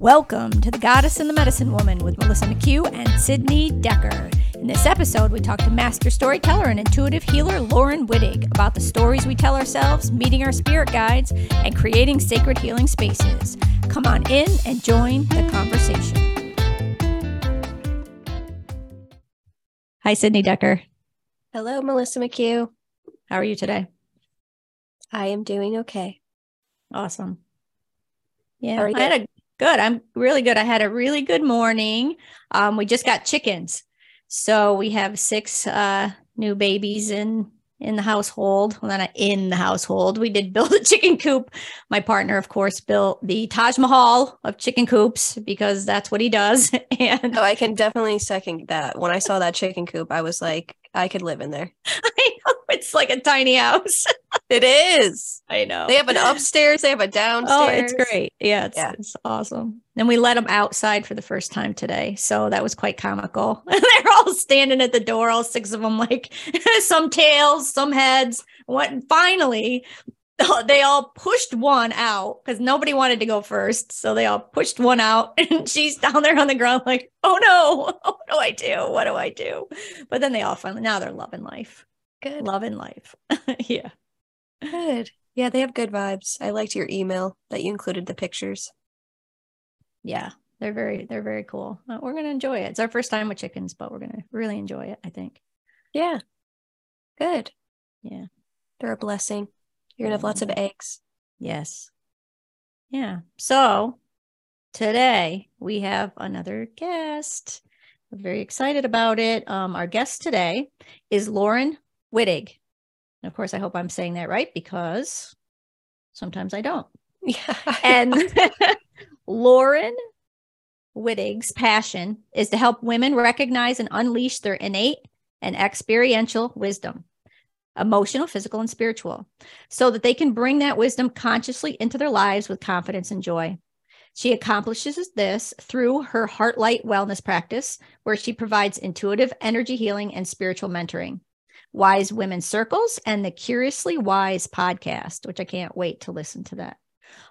Welcome to The Goddess and the Medicine Woman with Melissa McHugh and Sydney Decker. In this episode, we talk to master storyteller and intuitive healer Laurin Wittig about the stories we tell ourselves, meeting our spirit guides, and creating sacred healing spaces. Come on in and join the conversation. Hi, Sydney Decker. Hello, Melissa McHugh. How are you today? I am doing okay. Awesome. Yeah, I had a good. I'm really good. I had a really good morning. Um, we just got chickens, so we have six uh, new babies in in the household. Well, not in the household. We did build a chicken coop. My partner, of course, built the Taj Mahal of chicken coops because that's what he does. and oh, I can definitely second that. When I saw that chicken coop, I was like, I could live in there. I know it's like a tiny house. it is. I know. They have an upstairs, they have a downstairs. Oh, it's great. Yeah, it's, yeah. it's awesome. And we let them outside for the first time today. So that was quite comical. They're all standing at the door, all six of them, like some tails, some heads. What finally they all pushed one out because nobody wanted to go first. So they all pushed one out, and she's down there on the ground, like, oh no, what do I do? What do I do? But then they all finally, now they're loving life. Good. Loving life. yeah. Good. Yeah, they have good vibes. I liked your email that you included the pictures. Yeah, they're very, they're very cool. Uh, we're going to enjoy it. It's our first time with chickens, but we're going to really enjoy it, I think. Yeah. Good. Yeah. They're a blessing. You're gonna have lots of eggs. Yes. Yeah. So today we have another guest. We're very excited about it. Um, our guest today is Laurin Wittig. And of course, I hope I'm saying that right because sometimes I don't. Yeah. and Laurin Wittig's passion is to help women recognize and unleash their innate and experiential wisdom emotional, physical, and spiritual, so that they can bring that wisdom consciously into their lives with confidence and joy. She accomplishes this through her Heartlight Wellness practice, where she provides intuitive energy healing and spiritual mentoring, Wise Women Circles, and the Curiously Wise podcast, which I can't wait to listen to that.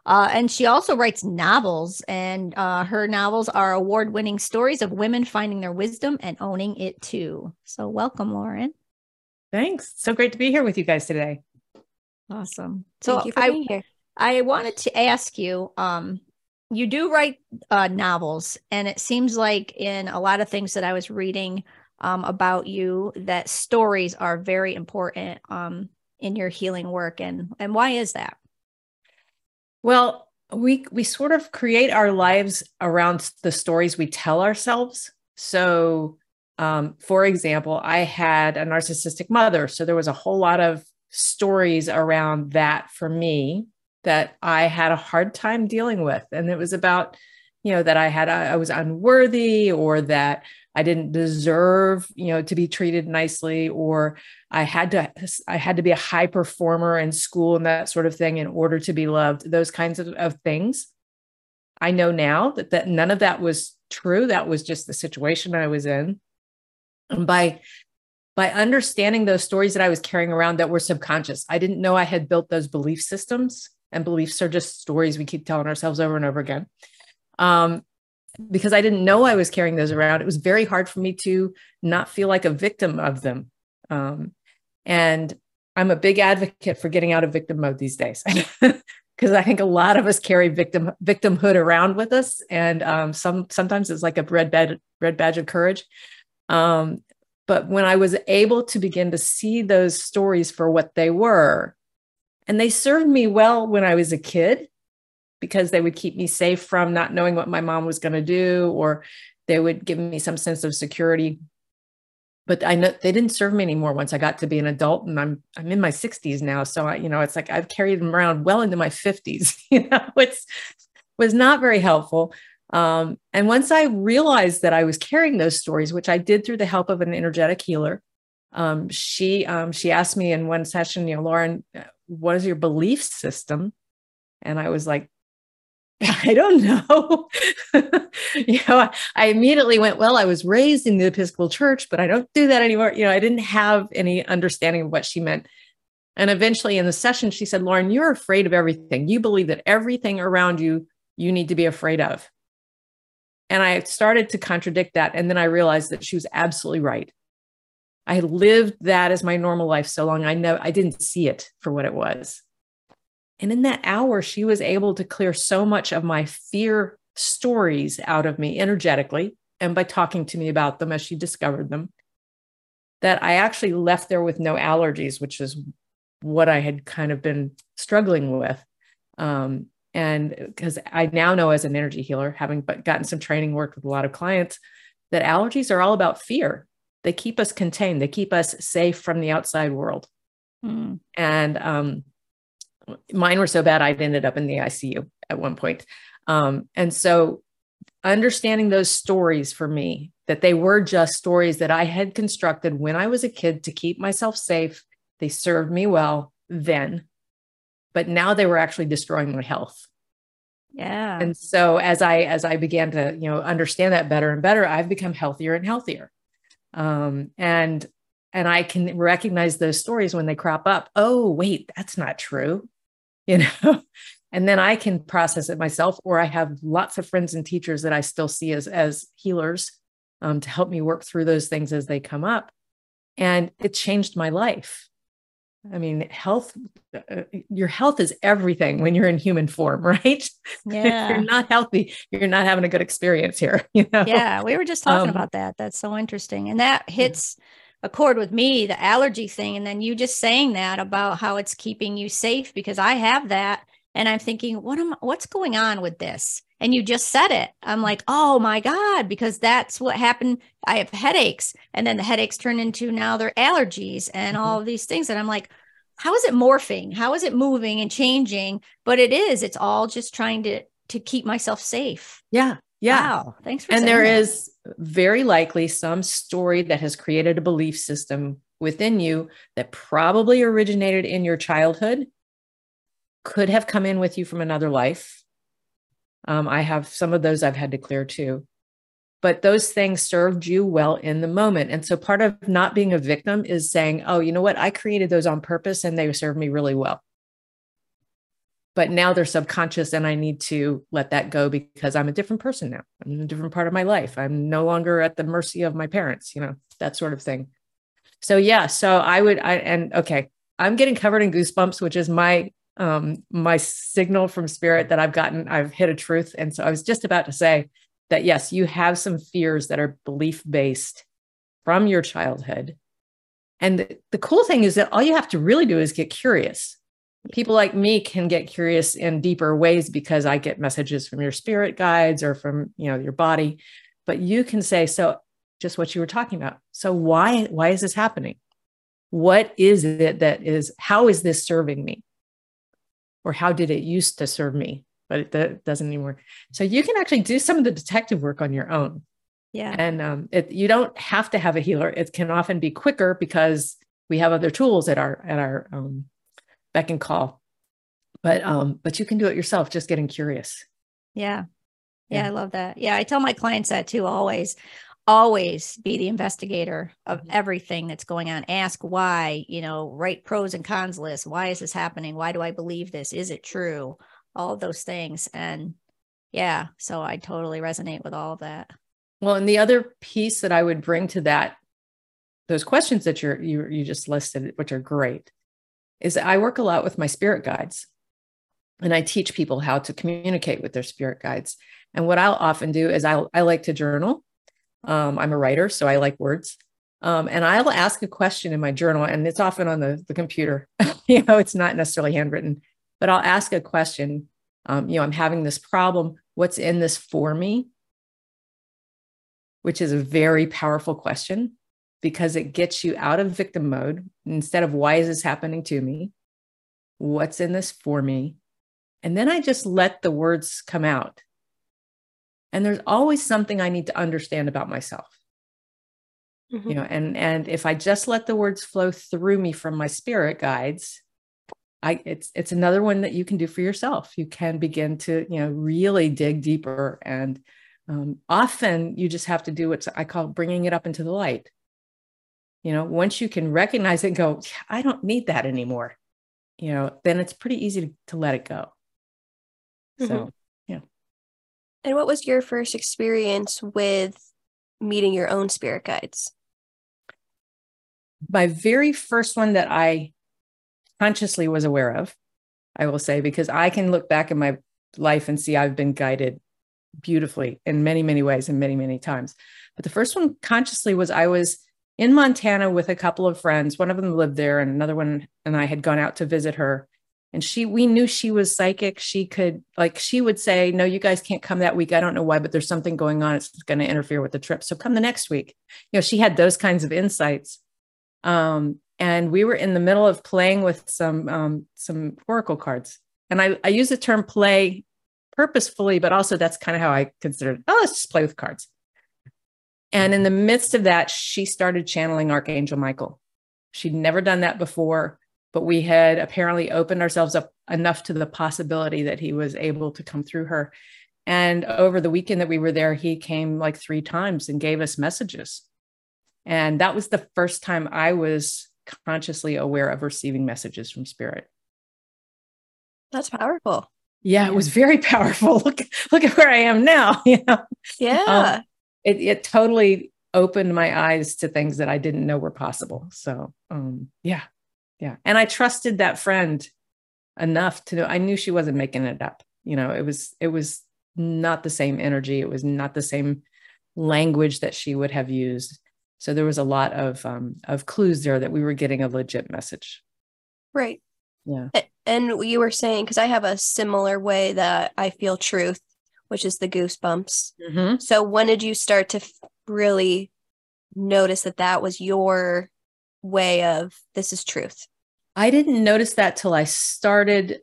Uh, and she also writes novels, and uh, her novels are award winning stories of women finding their wisdom and owning it too. So, welcome, Laurin. Thanks. So great to be here with you guys today. Awesome. So I, I wanted to ask you, um, you do write uh, novels, and it seems like in a lot of things that I was reading um, about you, that stories are very important um, in your healing work. And and why is that? Well, we we sort of create our lives around the stories we tell ourselves. So um, for example, I had a narcissistic mother. So there was a whole lot of stories around that for me that I had a hard time dealing with. And it was about, you know, that I had, I was unworthy or that I didn't deserve, you know, to be treated nicely or I had to, I had to be a high performer in school and that sort of thing in order to be loved, those kinds of, of things. I know now that, that none of that was true. That was just the situation I was in And by by understanding those stories that I was carrying around that were subconscious. I didn't know I had built those belief systems, and beliefs are just stories we keep telling ourselves over and over again. Um, because I didn't know I was carrying those around, it was very hard for me to not feel like a victim of them. Um, and I'm a big advocate for getting out of victim mode these days. because I think a lot of us carry victim victimhood around with us, and um, some sometimes it's like a red badge red badge of courage. Um, but when I was able to begin to see those stories for what they were, and they served me well when I was a kid because they would keep me safe from not knowing what my mom was going to do, or they would give me some sense of security. But I know they didn't serve me anymore once I got to be an adult, and I'm I'm in my 60s now. So I, you know, it's like I've carried them around well into my 50s. You know, it's was not very helpful. Um, and once I realized that I was carrying those stories, which I did through the help of an energetic healer, um, she um, she asked me in one session, you know, Laurin, what is your belief system? And I was like, I don't know. you know, I, immediately went, well, I was raised in the Episcopal Church, but I don't do that anymore. You know, I didn't have any understanding of what she meant. And eventually in the session, she said, Laurin, you're afraid of everything. You believe that everything around you, you need to be afraid of. And I started to contradict that. And then I realized that she was absolutely right. I had lived that as my normal life so long. I know I didn't see it for what it was. And in that hour, she was able to clear so much of my fear stories out of me energetically and by talking to me about them as she discovered them that I actually left there with no allergies, which is what I had kind of been struggling with. Um, and because I now know as an energy healer, having gotten some training, worked with a lot of clients, that allergies are all about fear. They keep us contained, they keep us safe from the outside world. Mm. And um, mine were so bad, I ended up in the ICU at one point. Um, and so understanding those stories for me, that they were just stories that I had constructed when I was a kid to keep myself safe. They served me well then, but now they were actually destroying my health. Yeah. And so as I as I began to, you know, understand that better and better, I've become healthier and healthier. Um, and and I can recognize those stories when they crop up. Oh, wait, that's not true. You know, and then I can process it myself, or I have lots of friends and teachers that I still see as as healers um, to help me work through those things as they come up, and it changed my life. I mean, health, uh, your health is everything when you're in human form, right? Yeah. if you're not healthy, you're not having a good experience here. You know? Yeah. We were just talking um, about that. That's so interesting. And that hits a chord with me, the allergy thing. And then you just saying that about how it's keeping you safe because I have that and i'm thinking what am what's going on with this and you just said it i'm like oh my god because that's what happened i have headaches and then the headaches turn into now they're allergies and mm-hmm. all of these things and i'm like how is it morphing how is it moving and changing but it is it's all just trying to to keep myself safe yeah yeah wow thanks for and there that. is very likely some story that has created a belief system within you that probably originated in your childhood could have come in with you from another life. Um, I have some of those I've had to clear too. But those things served you well in the moment. And so part of not being a victim is saying, oh, you know what? I created those on purpose and they served me really well. But now they're subconscious and I need to let that go because I'm a different person now. I'm in a different part of my life. I'm no longer at the mercy of my parents, you know, that sort of thing. So, yeah. So I would, I, and okay, I'm getting covered in goosebumps, which is my um, my signal from spirit that I've gotten, I've hit a truth. And so I was just about to say that, yes, you have some fears that are belief based from your childhood. And the, the cool thing is that all you have to really do is get curious. People like me can get curious in deeper ways because I get messages from your spirit guides or from, you know, your body. But you can say, so just what you were talking about. So why why is this happening? What is it that is how is this serving me? or how did it used to serve me but it doesn't anymore so you can actually do some of the detective work on your own yeah and um, it, you don't have to have a healer it can often be quicker because we have other tools at our at our um, beck and call. But um but you can do it yourself just getting curious. Yeah. Yeah, yeah. I love that. Yeah, I tell my clients that too always always be the investigator of mm-hmm. everything that's going on. Ask why you know write pros and cons list. Why is this happening? Why do i believe this? Is it true? All of those things. And yeah so i totally resonate with all of that. Well and the other piece that i would bring to that those questions that you're you, you just listed which are great is i work a lot with my spirit guides and i teach people how to communicate with their spirit guides and what i'll often do is i i like to journal um, I'm a writer, so I like words. Um, and I'll ask a question in my journal, and it's often on the, the computer. you know, it's not necessarily handwritten, but I'll ask a question. Um, you know, I'm having this problem. What's in this for me? Which is a very powerful question because it gets you out of victim mode instead of why is this happening to me? What's in this for me? And then I just let the words come out. And there's always something I need to understand about myself. Mm-hmm. You know, and and if I just let the words flow through me from my spirit guides, I it's it's another one that you can do for yourself. You can begin to, you know, really dig deeper and um, often you just have to do what I call bringing it up into the light. You know, once you can recognize it and go, I don't need that anymore, you know, then it's pretty easy to, to let it go. Mm-hmm. So And what was your first experience with meeting your own spirit guides? My very first one that I consciously was aware of, I will say, because I can look back in my life and see I've been guided beautifully in many, many ways and many, many times. But the first one consciously was I was in Montana with a couple of friends. One of them lived there, and another one and I had gone out to visit her. And she, we knew she was psychic. She could, like, she would say, No, you guys can't come that week. I don't know why, but there's something going on. It's going to interfere with the trip. So come the next week. You know, she had those kinds of insights. Um, and we were in the middle of playing with some um, some oracle cards. And I, I use the term play purposefully, but also that's kind of how I considered, oh, let's just play with cards. And in the midst of that, she started channeling Archangel Michael. She'd never done that before, but we had apparently opened ourselves up enough to the possibility that he was able to come through her. And over the weekend that we were there, he came like three times and gave us messages. And that was the first time I was consciously aware of receiving messages from spirit. That's powerful. Yeah, it was very powerful. Look, look at where I am now. You know? Yeah. Um, it, it totally opened my eyes to things that I didn't know were possible. So, um, yeah, yeah. And I trusted that friend enough to know I knew she wasn't making it up. You know, it was, it was not the same energy. It was not the same language that she would have used. So there was a lot of, um, of clues there that we were getting a legit message. Right. Yeah. And you were saying, because I have a similar way that I feel truth, which is the goosebumps. Mm-hmm. So when did you start to really notice that that was your way of this is truth? I didn't notice that till I started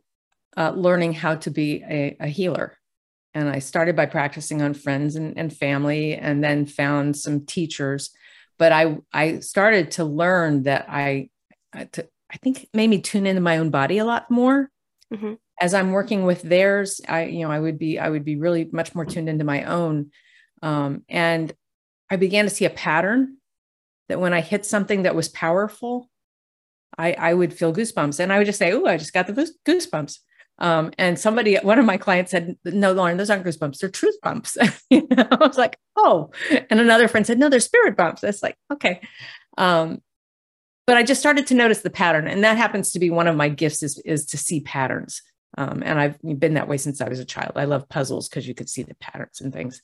uh, learning how to be a, a, healer. And I started by practicing on friends and, and family, and then found some teachers. But I I started to learn that I to, I think made me tune into my own body a lot more. Mm-hmm. As I'm working with theirs, I, you know, I would be, I would be really much more tuned into my own. Um, and I began to see a pattern that when I hit something that was powerful, I, I would feel goosebumps. And I would just say, Oh, I just got the goosebumps. Um, and somebody, one of my clients said, No, Laurin, those aren't goosebumps, they're truth bumps. you know? I was like, Oh. And another friend said, No, they're spirit bumps. It's like, okay. Um, but I just started to notice the pattern. And that happens to be one of my gifts is, is to see patterns. Um, and I've been that way since I was a child. I love puzzles because you could see the patterns and things.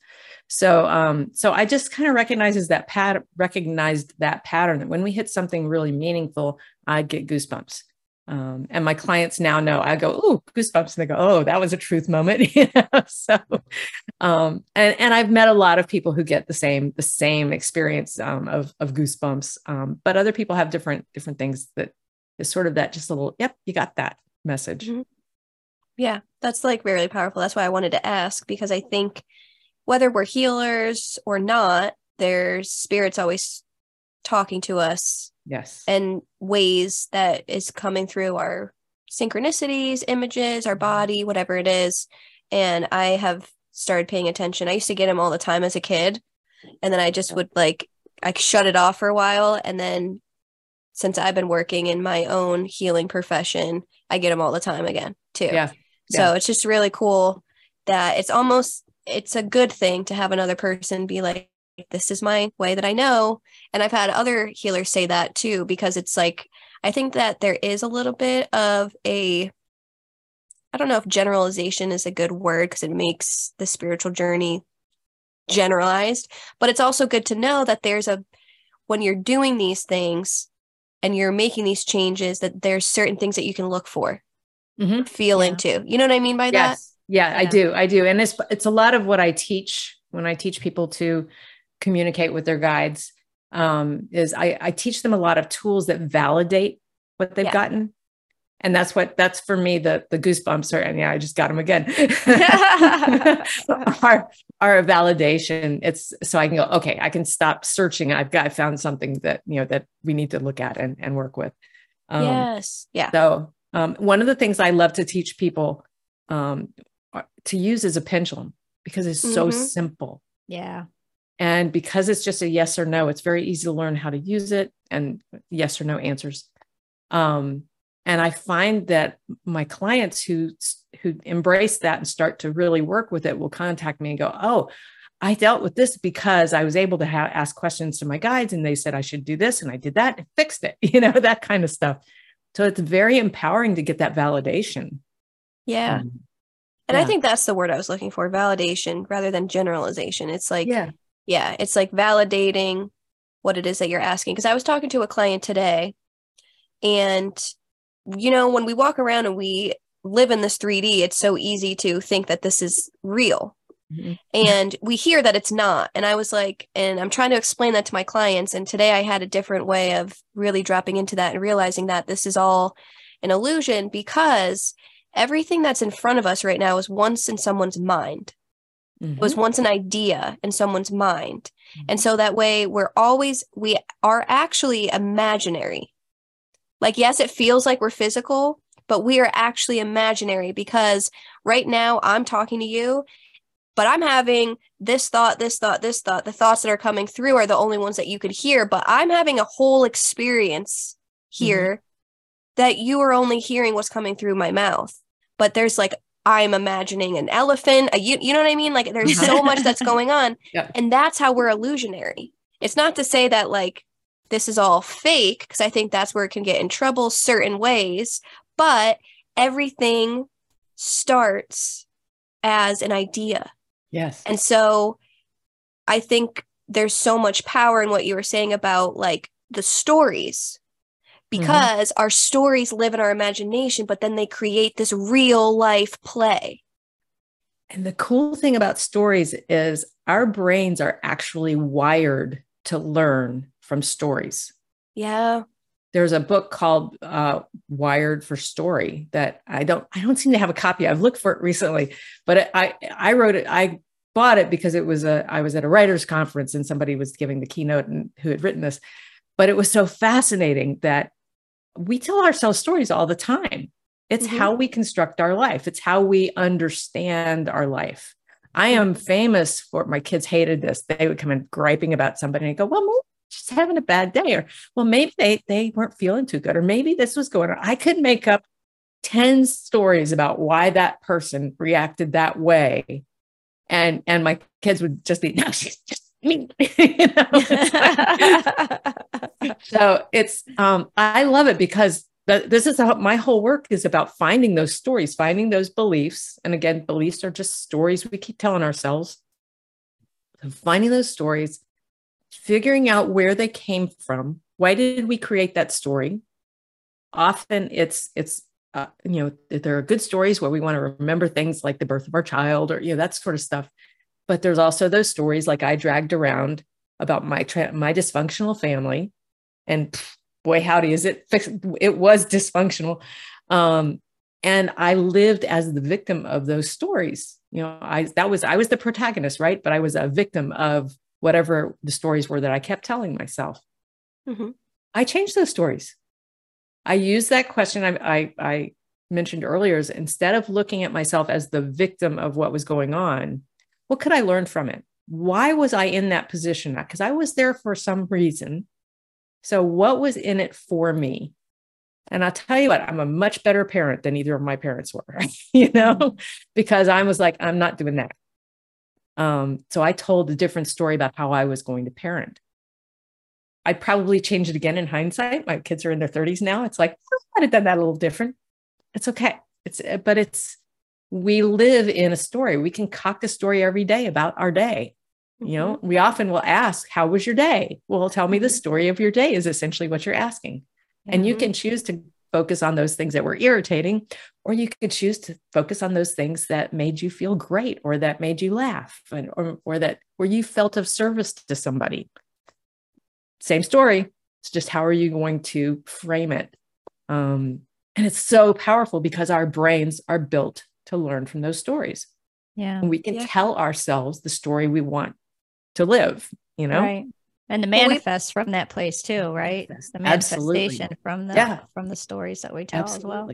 So, um, so I just kind of recognizes that pat recognized that pattern that when we hit something really meaningful, I get goosebumps. Um, and my clients now know I go, oh, goosebumps. And they go, oh, that was a truth moment. So, um, and, and I've met a lot of people who get the same, the same experience, um, of, of goosebumps. Um, but other people have different, different things that is sort of that just a little, yep, you got that message. Mm-hmm. Yeah. That's like really powerful. That's why I wanted to ask, because I think whether we're healers or not, there's spirits always talking to us yes and ways that is coming through our synchronicities images our body whatever it is and i have started paying attention i used to get them all the time as a kid and then i just would like i shut it off for a while and then since i've been working in my own healing profession i get them all the time again too yeah, so it's just really cool that it's almost it's a good thing to have another person be like this is my way that I know. And I've had other healers say that too, because it's like, I think that there is a little bit of a, I don't know if generalization is a good word because it makes the spiritual journey generalized, but it's also good to know that there's a, when you're doing these things and you're making these changes, that there's certain things that you can look for, mm-hmm. feel yeah. into. You know what I mean by yes. that? Yeah, yeah, I do. I do. And it's, it's a lot of what I teach when I teach people to communicate with their guides um, is I, I, teach them a lot of tools that validate what they've yeah. gotten. And that's what that's for me the the goosebumps are and yeah I just got them again are are a validation it's so I can go okay I can stop searching I've got I found something that you know that we need to look at and, and work with um, yes yeah so um, one of the things I love to teach people um, to use is a pendulum because it's mm-hmm. so simple yeah and because it's just a yes or no, it's very easy to learn how to use it and yes or no answers. Um, And I find that my clients who who embrace that and start to really work with it will contact me and go, "Oh, I dealt with this because I was able to ha- ask questions to my guides and they said I should do this and I did that and fixed it, you know, that kind of stuff. So it's very empowering to get that validation. Yeah. Um, and yeah. I think that's the word I was looking for validation rather than generalization. It's like, yeah, yeah it's like validating what it is that you're asking. Because I was talking to a client today and, you know, when we walk around and we live in this 3D, it's so easy to think that this is real Mm-hmm. And we hear that it's not. And I was like, and I'm trying to explain that to my clients. And today I had a different way of really dropping into that and realizing that this is all an illusion because everything that's in front of us right now is once in someone's mind. Mm-hmm. was once an idea in someone's mind. Mm-hmm. And so that way we're always, we are actually imaginary. Like, yes, it feels like we're physical, but we are actually imaginary because right now I'm talking to you but I'm having this thought, this thought, this thought. The thoughts that are coming through are the only ones that you could hear, but I'm having a whole experience here mm-hmm. that you are only hearing what's coming through my mouth. But there's like, I'm imagining an elephant, a, you, you know what I mean? Like, there's so much that's going on. Yeah. And that's how we're illusionary. It's not to say that, like, this is all fake, because I think that's where it can get in trouble certain ways, but everything starts as an idea Yes. And so I think there's so much power in what you were saying about like the stories because mm-hmm. our stories live in our imagination, but then they create this real life play. And the cool thing about stories is our brains are actually wired to learn from stories. Yeah. There's a book called uh, Wired for Story that I don't I don't seem to have a copy. I've looked for it recently, but I I wrote it. I bought it because it was a I was at a writers conference and somebody was giving the keynote and who had written this. But it was so fascinating that we tell ourselves stories all the time. It's mm-hmm. how we construct our life. It's how we understand our life. I am famous for my kids hated this. They would come in griping about somebody and go, "Well, just having a bad day," or "Well, maybe they they weren't feeling too good," or maybe this was going on. I could make up ten stories about why that person reacted that way and and my kids would just be no she's just me you know? so it's um i love it because this is how my whole work is about finding those stories finding those beliefs and again beliefs are just stories we keep telling ourselves finding those stories figuring out where they came from why did we create that story often it's it's uh, you know, there are good stories where we want to remember things like the birth of our child or, you know, that sort of stuff. But there's also those stories like I dragged around about my, tra- my dysfunctional family. And pff, boy, howdy, is it fixed? It was dysfunctional. Um, and I lived as the victim of those stories. You know, I, that was, I was the protagonist, right? But I was a victim of whatever the stories were that I kept telling myself. Mm-hmm. I changed those stories. I use that question I, I, I mentioned earlier is instead of looking at myself as the victim of what was going on, what could I learn from it? Why was I in that position? Because I was there for some reason. So, what was in it for me? And I'll tell you what, I'm a much better parent than either of my parents were, you know, because I was like, I'm not doing that. Um, so I told a different story about how I was going to parent. I'd probably change it again in hindsight. My kids are in their 30s now. It's like, I might have done that a little different. It's okay. It's, but it's, we live in a story. We can concoct a story every day about our day. Mm-hmm. You know, mm-hmm. we often will ask, How was your day? Well, tell me the mm-hmm. story of your day, is essentially what you're asking. Mm-hmm. And you can choose to focus on those things that were irritating, or you could choose to focus on those things that made you feel great or that made you laugh and, or, or that where you felt of service to somebody same story. It's just how are you going to frame it? Um, and it's so powerful because our brains are built to learn from those stories. Yeah. And we can yeah. tell ourselves the story we want to live, you know? Right. And to manifest well, we, from that place too, right? The manifestation absolutely. from the yeah. from the stories that we tell absolutely. as well.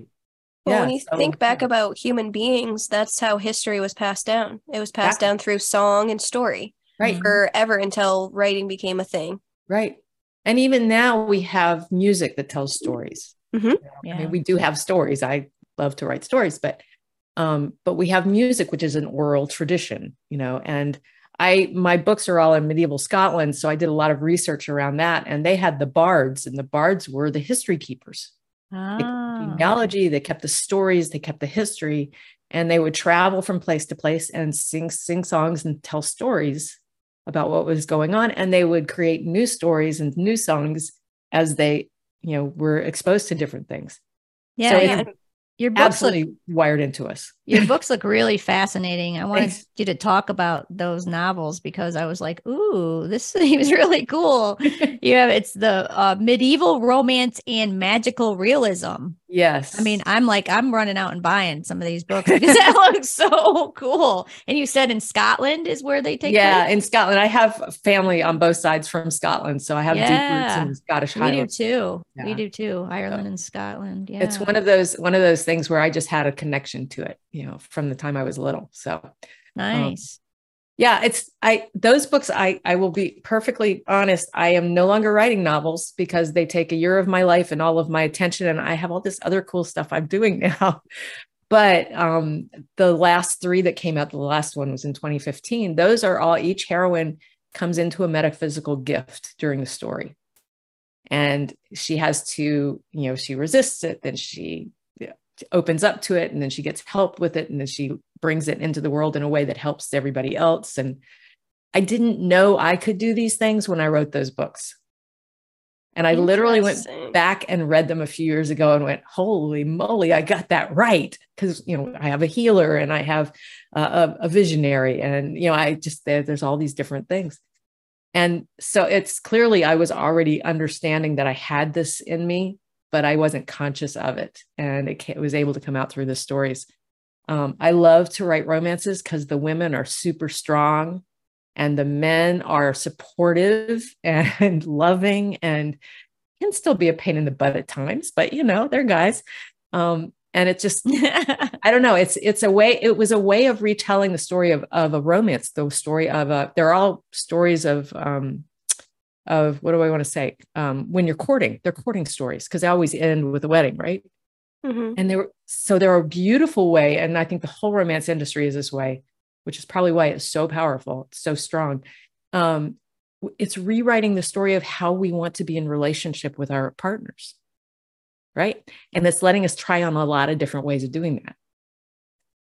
Well, yeah, when you so, think back about human beings, that's how history was passed down. It was passed down through song and story, right? Forever until writing became a thing. Right. And even now we have music that tells stories. Mhm. Yeah. I mean, we do have stories. I love to write stories, but um, but we have music, which is an oral tradition, you know, and I my books are all in medieval Scotland, so I did a lot of research around that, and they had the bards, and the bards were the history keepers. They kept the Ah. genealogy, they kept the stories, they kept the history, and they would travel from place to place and sing sing songs and tell stories about what was going on, and they would create new stories and new songs as they, you know, were exposed to different things. yeah, so it's your books look absolutely wired into us. Your books look really fascinating. I wanted Thanks. you to talk about those novels because I was like, "Ooh, this seems really cool." You have it's the uh, medieval romance and magical realism. yes, I mean, I'm like, I'm running out and buying some of these books because that looks so cool. And you said in Scotland is where they take yeah, place? in Scotland, I have family on both sides from Scotland, so I have deep roots in Scottish We do Highlands. too. We do too. Ireland and Scotland. Yeah. It's one of those one of those things where I just had a connection to it, you know, from the time I was little. So nice. yeah, it's I those books I I will be perfectly honest, I am no longer writing novels because they take a year of my life and all of my attention and I have all this other cool stuff I'm doing now. But um the last 3 that came out, the last one was in 2015. Those are all each heroine comes into a metaphysical gift during the story. And she has to, you know, she resists it, then she opens up to it and then she gets help with it and then she brings it into the world in a way that helps everybody else. And i didn't know i could do these things when i wrote those books. And i literally went back and read them a few years ago and went holy moly i got that right. Because you know i have a healer and i have uh, a, a visionary and you know i just there, there's all these different things. And so it's clearly i was already understanding that i had this in me but i wasn't conscious of it and it, it was able to come out through the stories um, i love to write romances because the women are super strong and the men are supportive and loving and can still be a pain in the butt at times but you know they're guys um, and it just I don't know. It's it's a way. It was a way of retelling the story of of a romance. The story of a. They're all stories of um, of what do I want to say? Um, when you're courting, they're courting stories because they always end with a wedding, right? Mhm. And they were so they're a beautiful way. And I think the whole romance industry is this way, which is probably why it's so powerful, it's so strong. Um, it's rewriting the story of how we want to be in relationship with our partners right? And it's letting us try on a lot of different ways of doing that.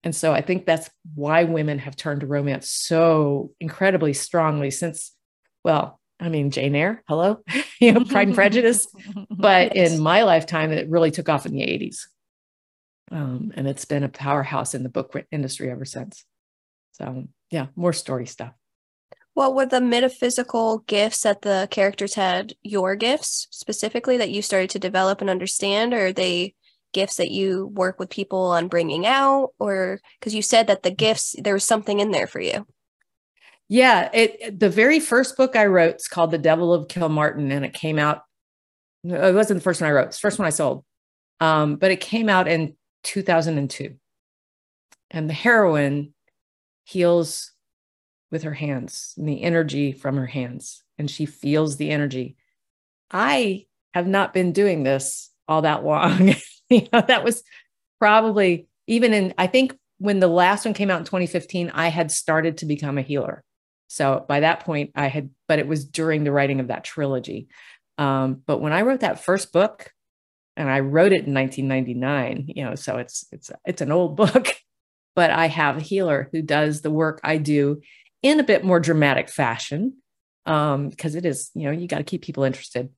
And so I think that's why women have turned to romance so incredibly strongly since, well, I mean, Jane Eyre, hello, you know, Pride and Prejudice. But Yes. in my lifetime, it really took off in the 80s. Um, and it's been a powerhouse in the book industry ever since. So, yeah, more story stuff. What were the metaphysical gifts that the characters had? Your gifts specifically that you started to develop and understand, or are they gifts that you work with people on bringing out, or because you said that the gifts there was something in there for you? Yeah, it the very first book I wrote is called The Devil of Kilmartin, and it came out. It wasn't the first one I wrote; it's the first one I sold, um, but it came out in 2002. And the heroine heals with her hands, and the energy from her hands, and she feels the energy. I have not been doing this all that long. you know, that was probably even in. I think when the last one came out in 2015, I had started to become a healer. So by that point, I had, but it was during the writing of that trilogy. Um, but when I wrote that first book, and I wrote it in 1999, you know, so it's it's it's an old book, but I have a healer who does the work I do in a bit more dramatic fashion, um, because it is, you know, you got to keep people interested.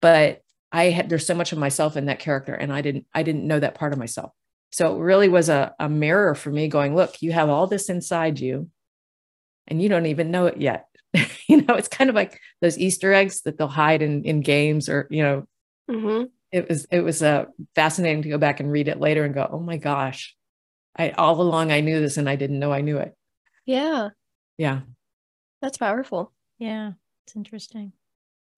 But I had there's so much of myself in that character, and I didn't I didn't know that part of myself. So it really was a, a mirror for me going, look, you have all this inside you and you don't even know it yet. you know, it's kind of like those Easter eggs that they'll hide in, in games or, you know, Mm-hmm. it was, it was uh, fascinating to go back and read it later and go, oh my gosh, I all along I knew this and I didn't know I knew it. Yeah, Yeah. that's powerful. yeah, it's interesting.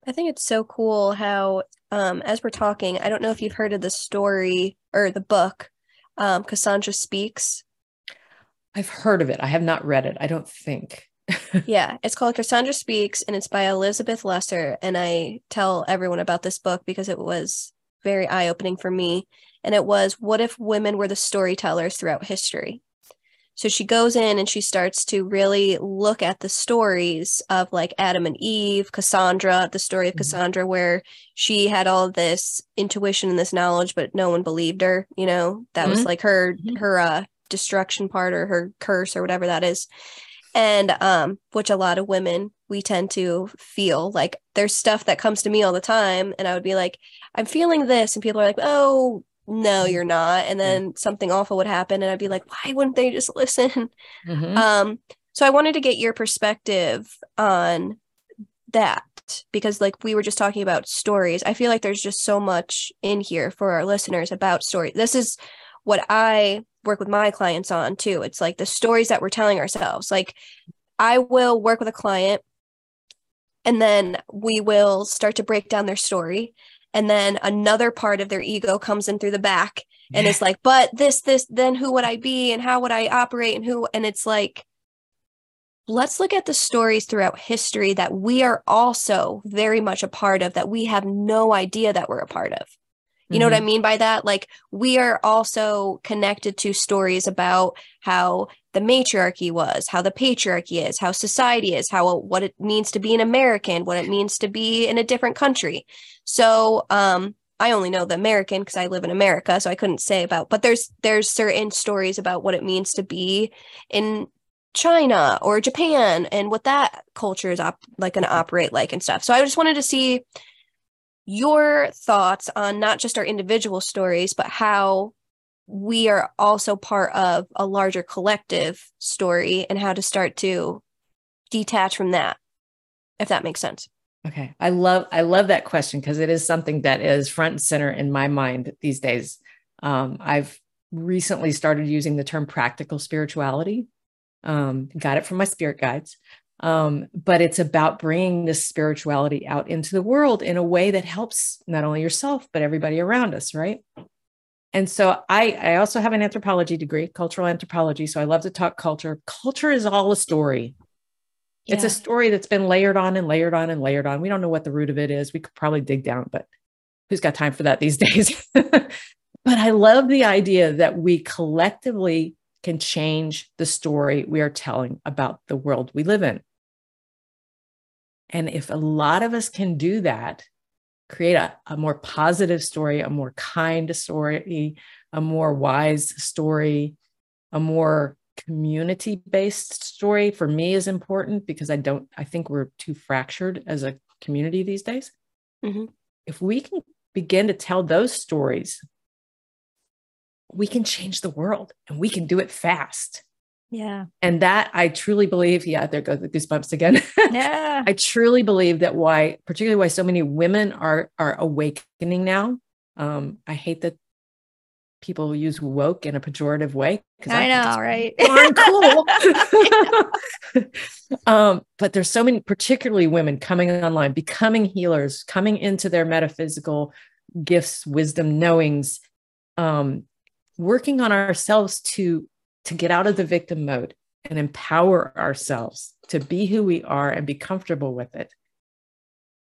I think it's so cool how, um, as we're talking, I don't know if you've heard of the story or the book, um, Cassandra Speaks. I've heard of it. I have not read it. I don't think. yeah, it's called Cassandra Speaks and it's by Elizabeth Lesser. And I tell everyone about this book because it was very eye opening for me. And it was, what if women were the storytellers throughout history? So she goes in and she starts to really look at the stories of like Adam and Eve, Cassandra, the story of Mhm. Cassandra, where she had all this intuition and this knowledge, but no one believed her. You know, that was Mhm. like her Mhm. her uh, destruction part or her curse or whatever that is. And um, which a lot of women we tend to feel like there's stuff that comes to me all the time, and I would be like, I'm feeling this, and people are like, oh no you're not. And then something awful would happen and i'd be like why wouldn't they just listen? Mhm. um so i wanted to get your perspective on that because like we were just talking about stories. I feel like there's just so much in here for our listeners about story. This is what i work with my clients on too. It's like the stories that we're telling ourselves. Like i will work with a client and then we will start to break down their story. And then another part of their ego comes in through the back and it's like but this this then who would i be and how would i operate and who and it's like let's look at the stories throughout history that we are also very much a part of that we have no idea that we're a part of you know what I mean by that? Like, we are also connected to stories about how the matriarchy was, how the patriarchy is, how society is, how what it means to be an American, what it means to be in a different country. So, um, I only know the American because I live in America, so I couldn't say about. But there's there's certain stories about what it means to be in China or Japan and what that culture is op- like going to operate like and stuff. So I just wanted to see your thoughts on not just our individual stories, but how we are also part of a larger collective story and how to start to detach from that, if that makes sense. Okay. I love I love that question because it is something that is front and center in my mind these days. Um, I've recently started using the term practical spirituality. Um, got it from my spirit guides. Um, but it's about bringing this spirituality out into the world in a way that helps not only yourself but everybody around us, right? And so I, I also have an anthropology degree, cultural anthropology. So I love to talk culture. Culture is all a story. It's a story that's been layered on and layered on and layered on. We don't know what the root of it is. We could probably dig down, but who's got time for that these days? but I love the idea that we collectively can change the story we are telling about the world we live in. And if a lot of us can do that, create a, a more positive story, a more kind story, a more wise story, a more community based story for me is important because I don't, I think we're too fractured as a community these days. Mhm. If we can begin to tell those stories, we can change the world and we can do it fast. Yeah. And that I truly believe, yeah, there go the goosebumps again. Yeah. I truly believe that why, particularly why so many women are are awakening now. Um, I hate that people use woke in a pejorative way. I it's know, right? darn cool. um, but there's so many, particularly women coming online, becoming healers, coming into their metaphysical gifts, wisdom, knowings, um, working on ourselves to to get out of the victim mode and empower ourselves to be who we are and be comfortable with it.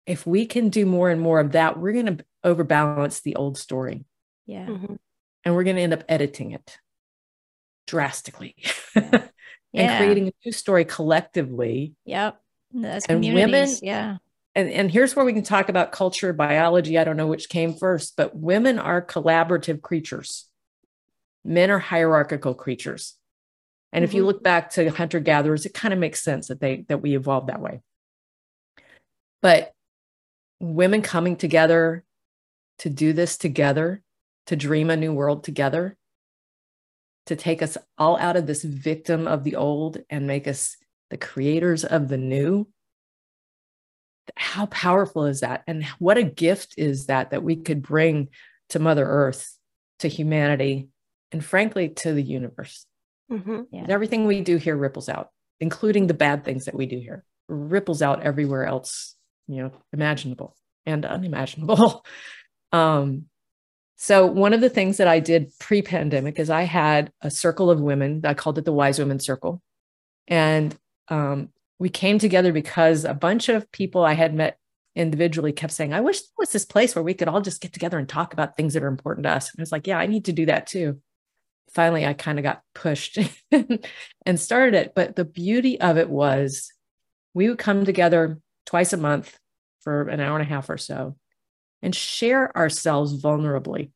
If we can do more and more of that, we're going to overbalance the old story yeah. Mhm. and we're going to end up editing it drastically Yeah. and Yeah. creating a new story collectively. Yep. That's And women- Yeah. And, and here's where we can talk about culture, biology. I don't know which came first, but women are collaborative creatures. Men are hierarchical creatures. And if you Mhm. look back to hunter gatherers, it kind of makes sense that they that we evolved that way. But women coming together to do this together, to dream a new world together, to take us all out of this victim of the old and make us the creators of the new. How powerful is that? And what a gift is that that we could bring to Mother Earth, to humanity, and frankly, to the universe. Mhm. Yeah. Everything we do here ripples out, including the bad things that we do here, ripples out everywhere else, you know, imaginable and unimaginable. um, so one of the things that I did pre-pandemic is I had a circle of women. I called it the Wise Women Circle, and um, we came together because a bunch of people I had met individually kept saying, I wish there was this place where we could all just get together and talk about things that are important to us. And I was like, yeah, I need to do that too. Finally, I kind of got pushed and started it. But the beauty of it was we would come together twice a month for an hour and a half or so and share ourselves vulnerably.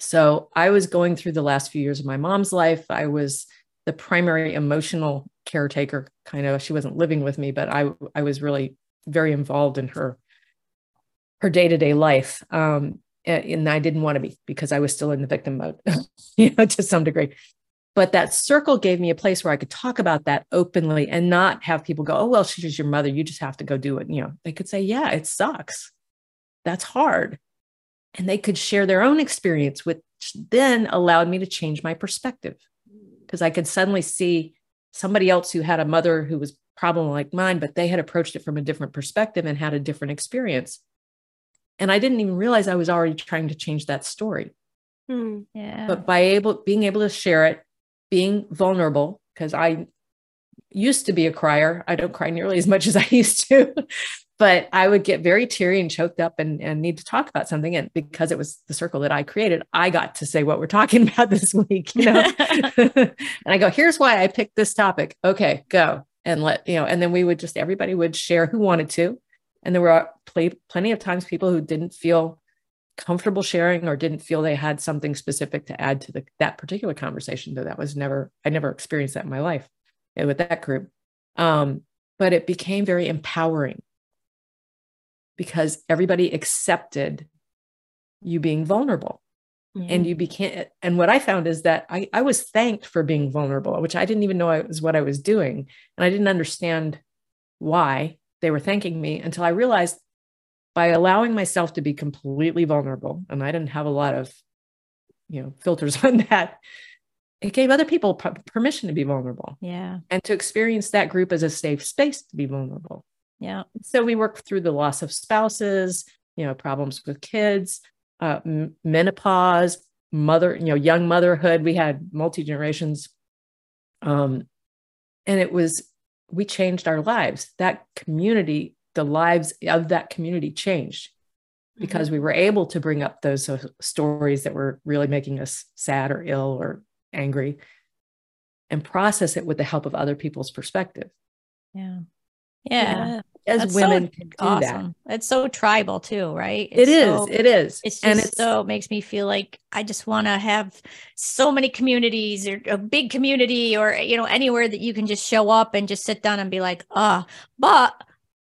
So I was going through the last few years of my mom's life. I was the primary emotional caretaker, kind of. She wasn't living with me, but I I was really very involved in her her day to day life. Um, and I didn't want to be because I was still in the victim mode, you know, to some degree. But that circle gave me a place where I could talk about that openly and not have people go, "Oh well, she's your mother. You just have to go do it." You know, they could say, "Yeah, it sucks. That's hard," and they could share their own experience, which then allowed me to change my perspective because I could suddenly see somebody else who had a mother who was problem like mine, but they had approached it from a different perspective and had a different experience. And I didn't even realize I was already trying to change that story. Hmm. Yeah. But by able being able to share it, being vulnerable, because I used to be a crier. I don't cry nearly as much as I used to, but I would get very teary and choked up and, and need to talk about something. And because it was the circle that I created, I got to say what we're talking about this week, you know. and I go, here's why I picked this topic. Okay, go and let you know and then we would just everybody would share who wanted to and there were pl- plenty of times people who didn't feel comfortable sharing or didn't feel they had something specific to add to the, that particular conversation though that was never i never experienced that in my life eh, with that group um, but it became very empowering because everybody accepted you being vulnerable Mm-hmm. And you became, and what I found is that I, I was thanked for being vulnerable, which I didn't even know I was what I was doing. And I didn't understand why they were thanking me until I realized by allowing myself to be completely vulnerable, and I didn't have a lot of, you know, filters on that, it gave other people p- permission to be vulnerable. Yeah. And to experience that group as a safe space to be vulnerable. Yeah. So we worked through the loss of spouses, you know, problems with kids, uh, menopause, mother, you know, young motherhood. We had multi generations, um, and it was we changed our lives. That community, the lives of that community changed because mm-hmm. we were able to bring up those stories that were really making us sad or ill or angry and process it with the help of other people's perspective. Yeah. Yeah. yeah as That's women so can do awesome. that. It's so tribal too, right? It's it is. So, it is. It's just and it's, so it makes me feel like I just want to have so many communities or a big community or you know anywhere that you can just show up and just sit down and be like, ah, uh, but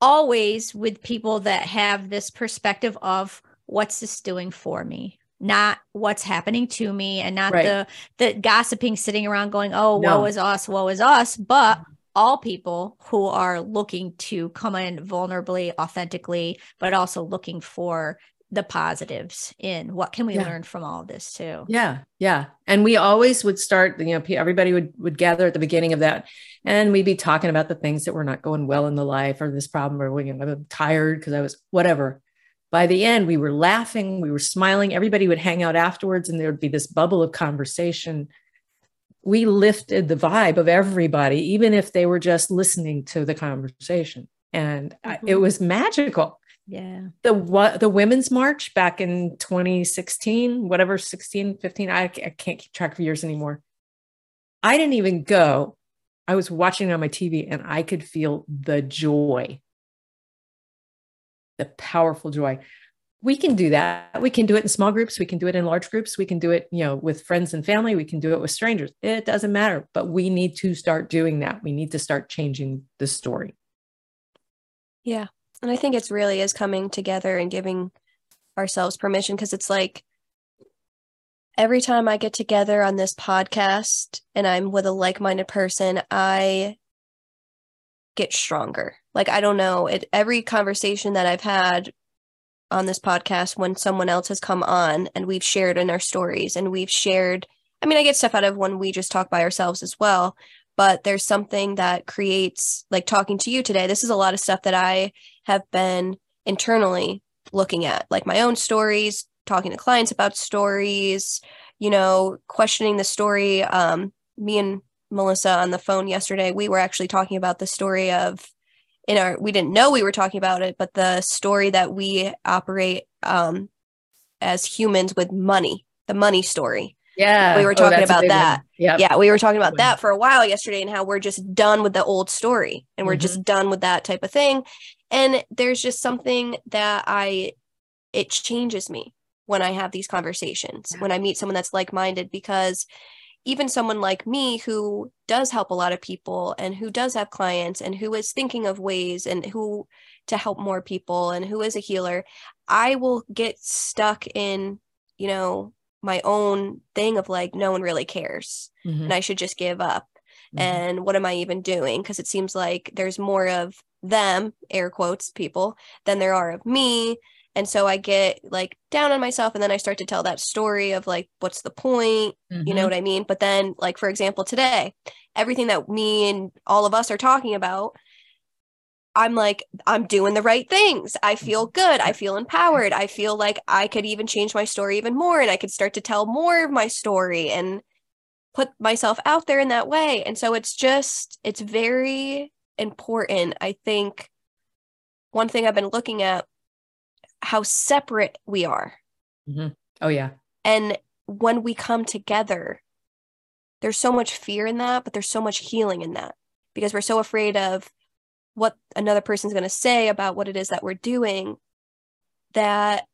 always with people that have this perspective of what's this doing for me not what's happening to me and not right. the the gossiping sitting around going oh no. woe is us woe is us but all people who are looking to come in vulnerably, authentically, but also looking for the positives in what can we yeah. learn from all this too? Yeah yeah. And we always would start you know everybody would would gather at the beginning of that and we'd be talking about the things that were not going well in the life or this problem or you know, i'm tired because i was whatever. By the end we were laughing we were smiling everybody would hang out afterwards and there would be this bubble of conversation we lifted the vibe of everybody, even if they were just listening to the conversation. And mm-hmm. it was magical. Yeah. The what the women's march back in 2016, whatever 16, 15, I, I can't keep track of years anymore. I didn't even go. I was watching it on my TV and I could feel the joy, the powerful joy we can do that. We can do it in small groups. We can do it in large groups. We can do it, you know, with friends and family. We can do it with strangers. It doesn't matter, but we need to start doing that. We need to start changing the story. Yeah. And I think it's really is coming together and giving ourselves permission because it's like every time I get together on this podcast and I'm with a like minded person, I get stronger. Like, I don't know, it, every conversation that I've had on this podcast when someone else has come on and we've shared in our stories and we've shared I mean I get stuff out of when we just talk by ourselves as well but there's something that creates like talking to you today this is a lot of stuff that I have been internally looking at like my own stories talking to clients about stories you know questioning the story. Um me and Melissa on the phone yesterday we were actually talking about the story of in our we didn't know we were talking about it, but the story that we operate um as humans with money, the money story. Yeah. We were Oh, talking a about that. Yep. Yeah, we were talking about that for a while yesterday and how we're just done with the old story and we're just done with that type of thing. And there's just something that I it changes me when I have these conversations, Yeah. when I meet someone that's like-minded because even someone like me who does help a lot of people and who does have clients and who is thinking of ways and who to help more people and who is a healer, I will get stuck in, you know, my own thing of like no one really cares Mhm. and I should just give up. Mhm. And what am I even doing? Because it seems like there's more of them, air quotes, people, than there are of me. And so I get like down on myself and then I start to tell that story of like, what's the point? You know Mhm. what I mean? But then, like, for example, today, everything that me and all of us are talking about, I'm like, I'm doing the right things. I feel good. I feel empowered. I feel like I could even change my story even more and I could start to tell more of my story and put myself out there in that way. And so it's just, it's very important. I think one thing I've been looking at how separate we are. Mm-hmm. Oh yeah. And when we come together, there's so much fear in that, but there's so much healing in that because we're so afraid of what another person's going to say about what it is that we're doing that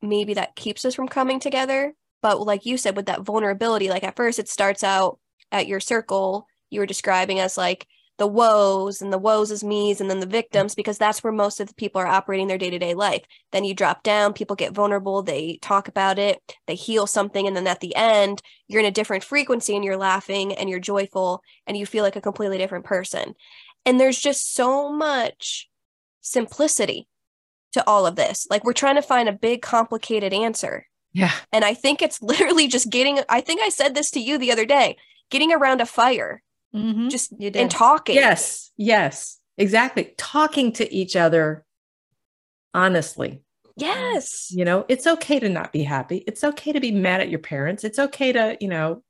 maybe that keeps us from coming together. But like you said, with that vulnerability, like at first it starts out at your circle, you were describing as like the woes and the woes as me's and then the mm-hmm. victims because that's where most of the people are operating their day-to-day life. Then you drop down people get vulnerable they talk about it they heal something and then at the end you're in a different frequency and you're laughing and you're joyful and you feel like a completely different person. And there's just so much simplicity to all of this. Like we're trying to find a big complicated answer. Yeah. and i think it's literally just getting i think i said this to you the other day getting around a fire Mhm. just You and talking Yes. Yes. Exactly. Talking to each other honestly. yes You know, it's okay to not be happy. It's okay to be mad at your parents. It's okay to, you know,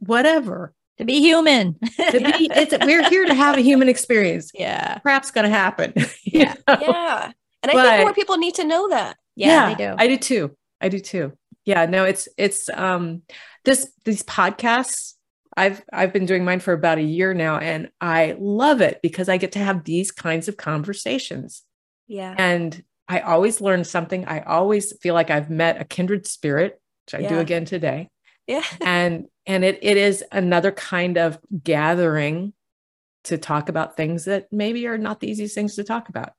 whatever. to be human. To be, it's we're here to have a human experience. yeah. Crap's gonna happen. Yeah. know? yeah and i But- think more people need to know that Yeah, they do. I do too. I do too. Yeah, no, it's it's um this these podcasts I've I've been doing mine for about a year now and I love it because I get to have these kinds of conversations. yeah And I always learn something. I always feel like I've met a kindred spirit, which I do again today. yeah And and it it is another kind of gathering to talk about things that maybe are not the easiest things to talk about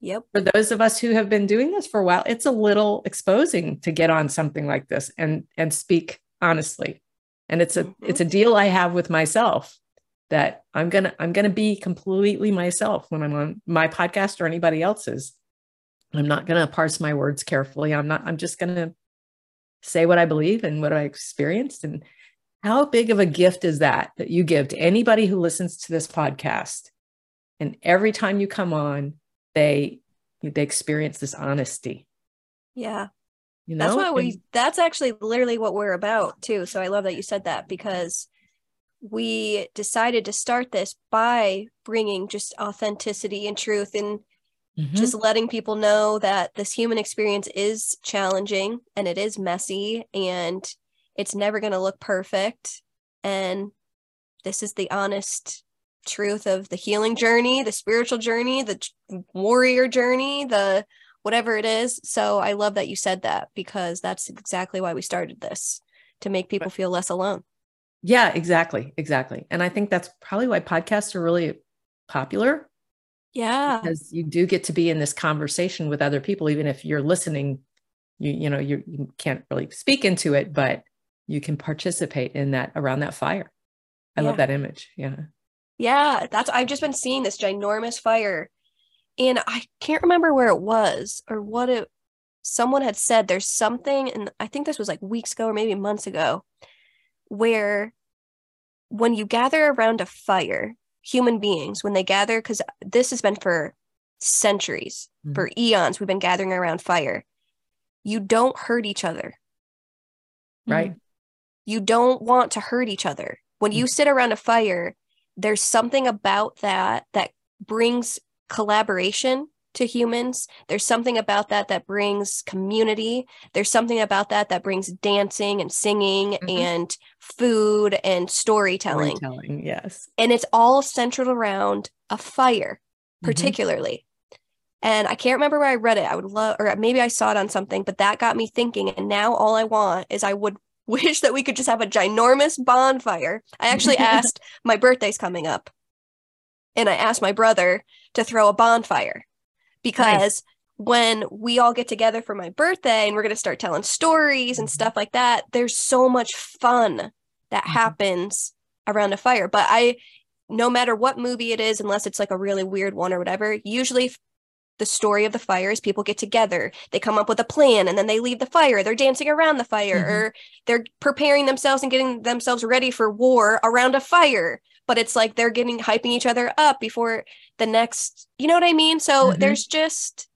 yep for those of us who have been doing this for a while it's a little exposing to get on something like this and and speak honestly and it's a Mhm. it's a deal i have with myself that i'm gonna i'm gonna be completely myself when i'm on my podcast or anybody else's. I'm not gonna parse my words carefully. I'm not i'm just gonna say what i believe and what i experienced. And how big of a gift is that that you give to anybody who listens to this podcast? And every time you come on they they experience this honesty. Yeah you know that's what we And- that's actually literally what we're about too so i love that you said that because we decided to start this by bringing just authenticity and truth and Mhm. just letting people know that this human experience is challenging and it is messy and it's never going to look perfect and this is the honest truth of the healing journey the spiritual journey the warrior journey the whatever it is. So i love that you said that because that's exactly why we started this to make people feel less alone. Yeah exactly exactly. And i think that's probably why podcasts are really popular. Yeah. Because you do get to be in this conversation with other people even if you're listening you you know you, you can't really speak into it but you can participate in that around that fire. I Yeah. love that image yeah. Yeah, that's I've just been seeing this ginormous fire and I can't remember where it was or what it someone had said there's something and I think this was like weeks ago or maybe months ago where when you gather around a fire, human beings when they gather cuz this has been for centuries, Mhm. for eons we've been gathering around fire. You don't hurt each other. right you don't want to hurt each other. When you sit around a fire, there's something about that that brings collaboration to humans. There's something about that that brings community. There's something about that that brings dancing and singing Mhm. and food and storytelling. Storytelling, yes. And it's all centered around a fire, Mhm. particularly. And I can't remember where I read it. I would love, or maybe I saw it on something, but that got me thinking. And now all I want is I would wish that we could just have a ginormous bonfire. I actually asked, my birthday's coming up. And I asked my brother to throw a bonfire because when we all get together for my birthday and we're going to start telling stories and Mhm. stuff like that, there's so much fun that Mhm. happens around a fire. But I, no matter what movie it is, unless it's like a really weird one or whatever, usually the story of the fire is people get together, they come up with a plan, and then they leave the fire. They're dancing around the fire, Mhm. or they're preparing themselves and getting themselves ready for war around a fire. But it's like they're getting hyping each other up before the next, you know what I mean? So Mhm. there's just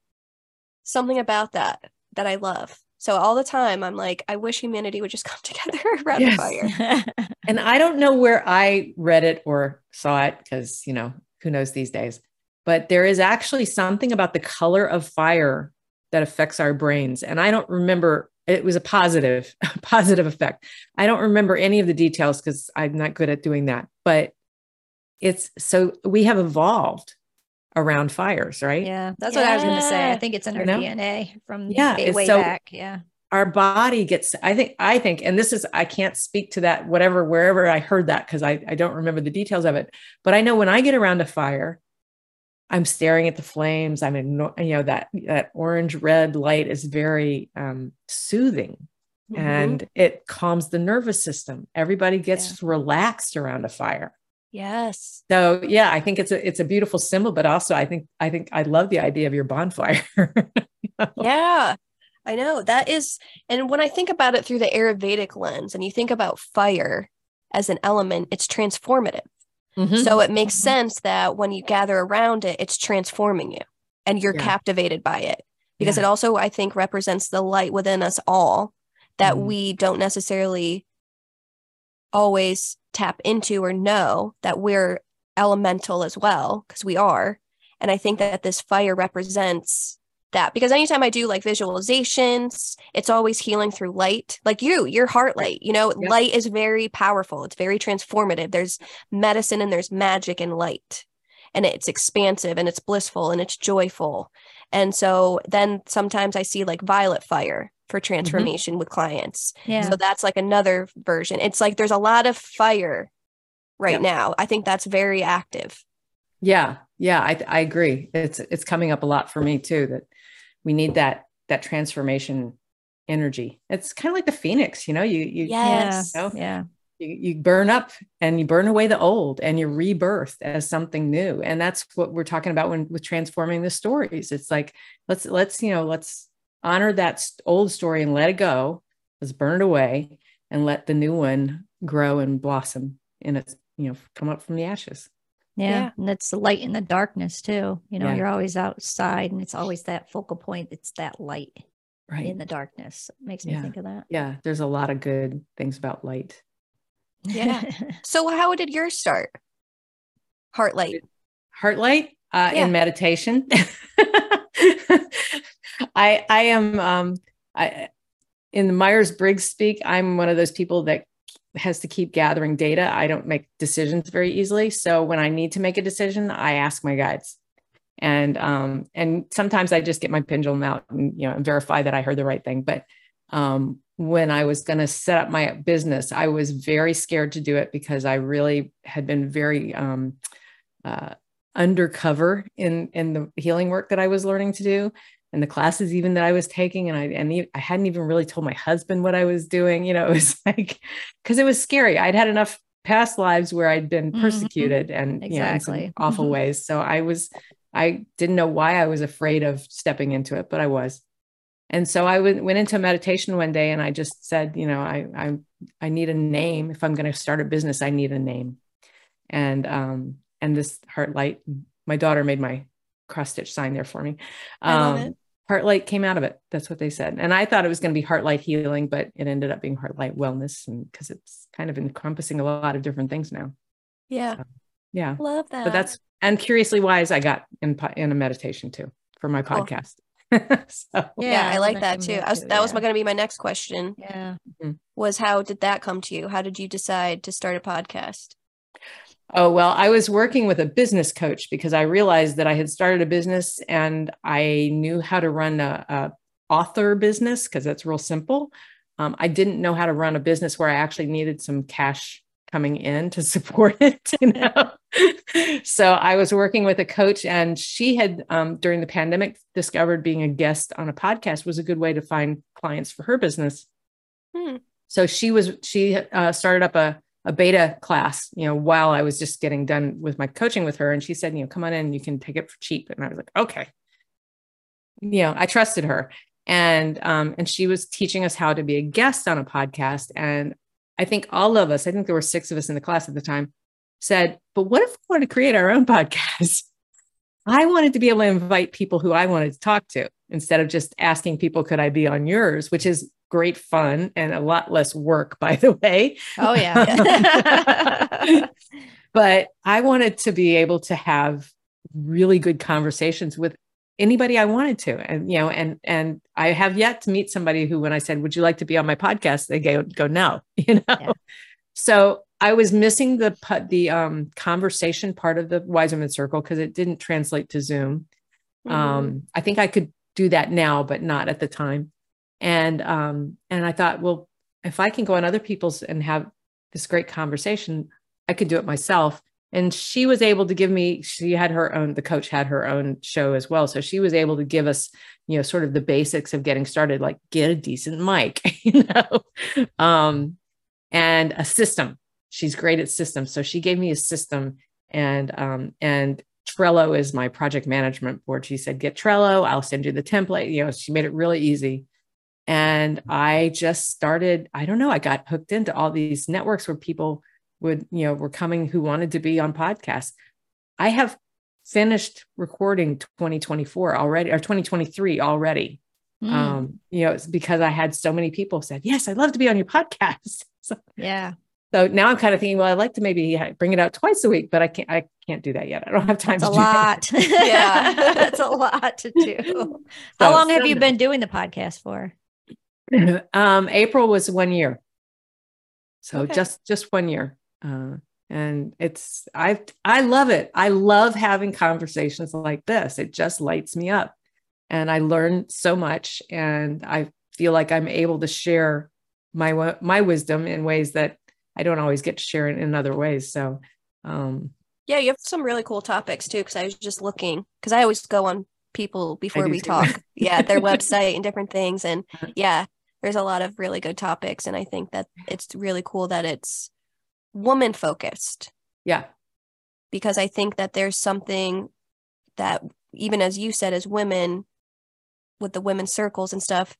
something about that that I love. So all the time, I'm like, I wish humanity would just come together around Yes. fire. And I don't know where I read it or saw it because, you know, who knows these days. But there is actually something about the color of fire that affects our brains. And I don't remember, it was a positive, positive effect. I don't remember any of the details because I'm not good at doing that. But it's so we have evolved around fires, right? yeah, that's what I was going to say. I think it's in You our know? DNA from Yeah, way, way so- back. Yeah. our body gets i think i think and this is i can't speak to that whatever wherever i heard that because I, I don't remember the details of it but i know when i get around a fire i'm staring at the flames i'm in you know that that orange red light is very um, soothing Mhm. and it calms the nervous system everybody gets relaxed around a fire yes. so yeah i think it's a it's a beautiful symbol but also i think i think i love the idea of your bonfire Yeah, I know that is. And when I think about it through the Ayurvedic lens and you think about fire as an element, it's transformative. Mhm. So it makes Mhm. sense that when you gather around it, it's transforming you and you're Yeah. captivated by it because Yeah. it also, I think, represents the light within us all that Mhm. we don't necessarily always tap into or know that we're elemental as well because we are. And I think that this fire represents that because anytime I do like visualizations, it's always healing through light. Like you, your heart light, you know, Yep. light is very powerful. It's very transformative. There's medicine and there's magic in light. And it's expansive and it's blissful and it's joyful. And so then sometimes I see like violet fire for mm-hmm. transformation with clients. Yeah. So that's like another version. It's like there's a lot of fire right Yep. now. I think that's very active. Yeah, yeah, I I agree. It's it's coming up a lot for me too that we need that that transformation energy. It's kind of like the phoenix, you know, you you Yes. know? yeah. you, you burn up and you burn away the old and you rebirth as something new. And that's what we're talking about when with transforming the stories. It's like let's let's you know, let's honor that old story and let it go. Let's burn it away and let the new one grow and blossom and its, you know, come up from the ashes. Yeah. Yeah. And it's the light in the darkness too. You know, Yeah. you're always outside and it's always that focal point. It's that light Right. in the darkness. It makes me Yeah. think of that. yeah there's a lot of good things about light Yeah. So how did yours start? Heartlight. heart light uh, Yeah. in meditation i i am um i in the myers-briggs speak i'm one of those people that has to keep gathering data. I don't make decisions very easily. So when i need to make a decision i ask my guides. And um and sometimes i just get my pendulum out and you know and verify that i heard the right thing. But um when i was going to set up my business i was very scared to do it because i really had been very um uh, undercover in in the healing work that I was learning to do and the classes even that I was taking and I and I hadn't even really told my husband what I was doing you know it was like cuz it was scary. I'd had enough past lives where I'd been Mhm. persecuted and you know in some Exactly. awful ways. So I was I didn't know why I was afraid of stepping into it but I was. And so I went went into meditation one day and I just said you know I I I need a name. If I'm going to start a business I need a name. And um and this Heartlight my daughter made my cross stitch sign there for me. Um, it. Heartlight came out of it that's what they said and i thought it was going to be Heartlight healing but it ended up being Heartlight wellness and because it's kind of encompassing a lot of different things now Yeah. yeah Love that. but that's and curiously wise, I got in in a meditation too for my Cool. podcast. so Yeah, I like that too. I was, that was going to be my next question. Yeah. Mm-hmm. Was how did that come to you? How did you decide to start a podcast? Oh, well, I was working with a business coach because I realized that I had started a business and I knew how to run a, a author business because that's real simple. Um, I didn't know how to run a business where I actually needed some cash coming in to support it. You know? so I was working with a coach, and she had um, during the pandemic discovered being a guest on a podcast was a good way to find clients for her business. Hmm. So she was she uh, started up a a beta class, you know, while I was just getting done with my coaching with her. And she said, you know, come on in, you can take it for cheap. And I was like, okay. You know, I trusted her. And um, and she was teaching us how to be a guest on a podcast. And I think all of us, I think there were six of us in the class at the time, said, but what if we wanted to create our own podcast? I wanted to be able to invite people who I wanted to talk to instead of just asking people, could I be on yours, which is great fun and a lot less work, by the way. Oh yeah. but I wanted to be able to have really good conversations with anybody I wanted to. And, you know, and, and I have yet to meet somebody who, when I said, would you like to be on my podcast? They go, go no, you know? Yeah. So I was missing the, the um, conversation part of the Wise Women Circle because it didn't translate to Zoom. Mhm. Um, I think I could do that now, but not at the time. And um, and I thought, well, if I can go on other people's and have this great conversation, I could do it myself. And she was able to give me, she had her own, the coach had her own show as well. So she was able to give us, you know, sort of the basics of getting started, like get a decent mic, you know, um, and a system. She's great at systems. So she gave me a system and um, and Trello is my project management board. She said, get Trello, I'll send you the template. You know, she made it really easy. And I just started, I don't know, I got hooked into all these networks where people would, you know, were coming who wanted to be on podcasts. I have finished recording 2024 already or 2023 already. Mm, Um, you know, it's because I had so many people said, Yes, I'd love to be on your podcast. So, yeah. so now I'm kind of thinking, well, I'd like to maybe bring it out twice a week, but I can't, I can't do that yet. I don't have time That's a to do that. lot. Yeah. That's a lot to do. How So, long have you been doing the podcast for? um, April was one year. So Okay. just just one year. Uh, and it's I I love it. I love having conversations like this. It just lights me up. And I learn so much and I feel like I'm able to share my my wisdom in ways that I don't always get to share it in other ways. So um Yeah, you have some really cool topics too. Because I was just looking, because I always go on people before we too. talk. yeah, their website and different things, and Uh-huh. yeah, there's a lot of really good topics, and I think that it's really cool that it's woman focused yeah. because I think that there's something that even as you said, as women with the women's circles and stuff,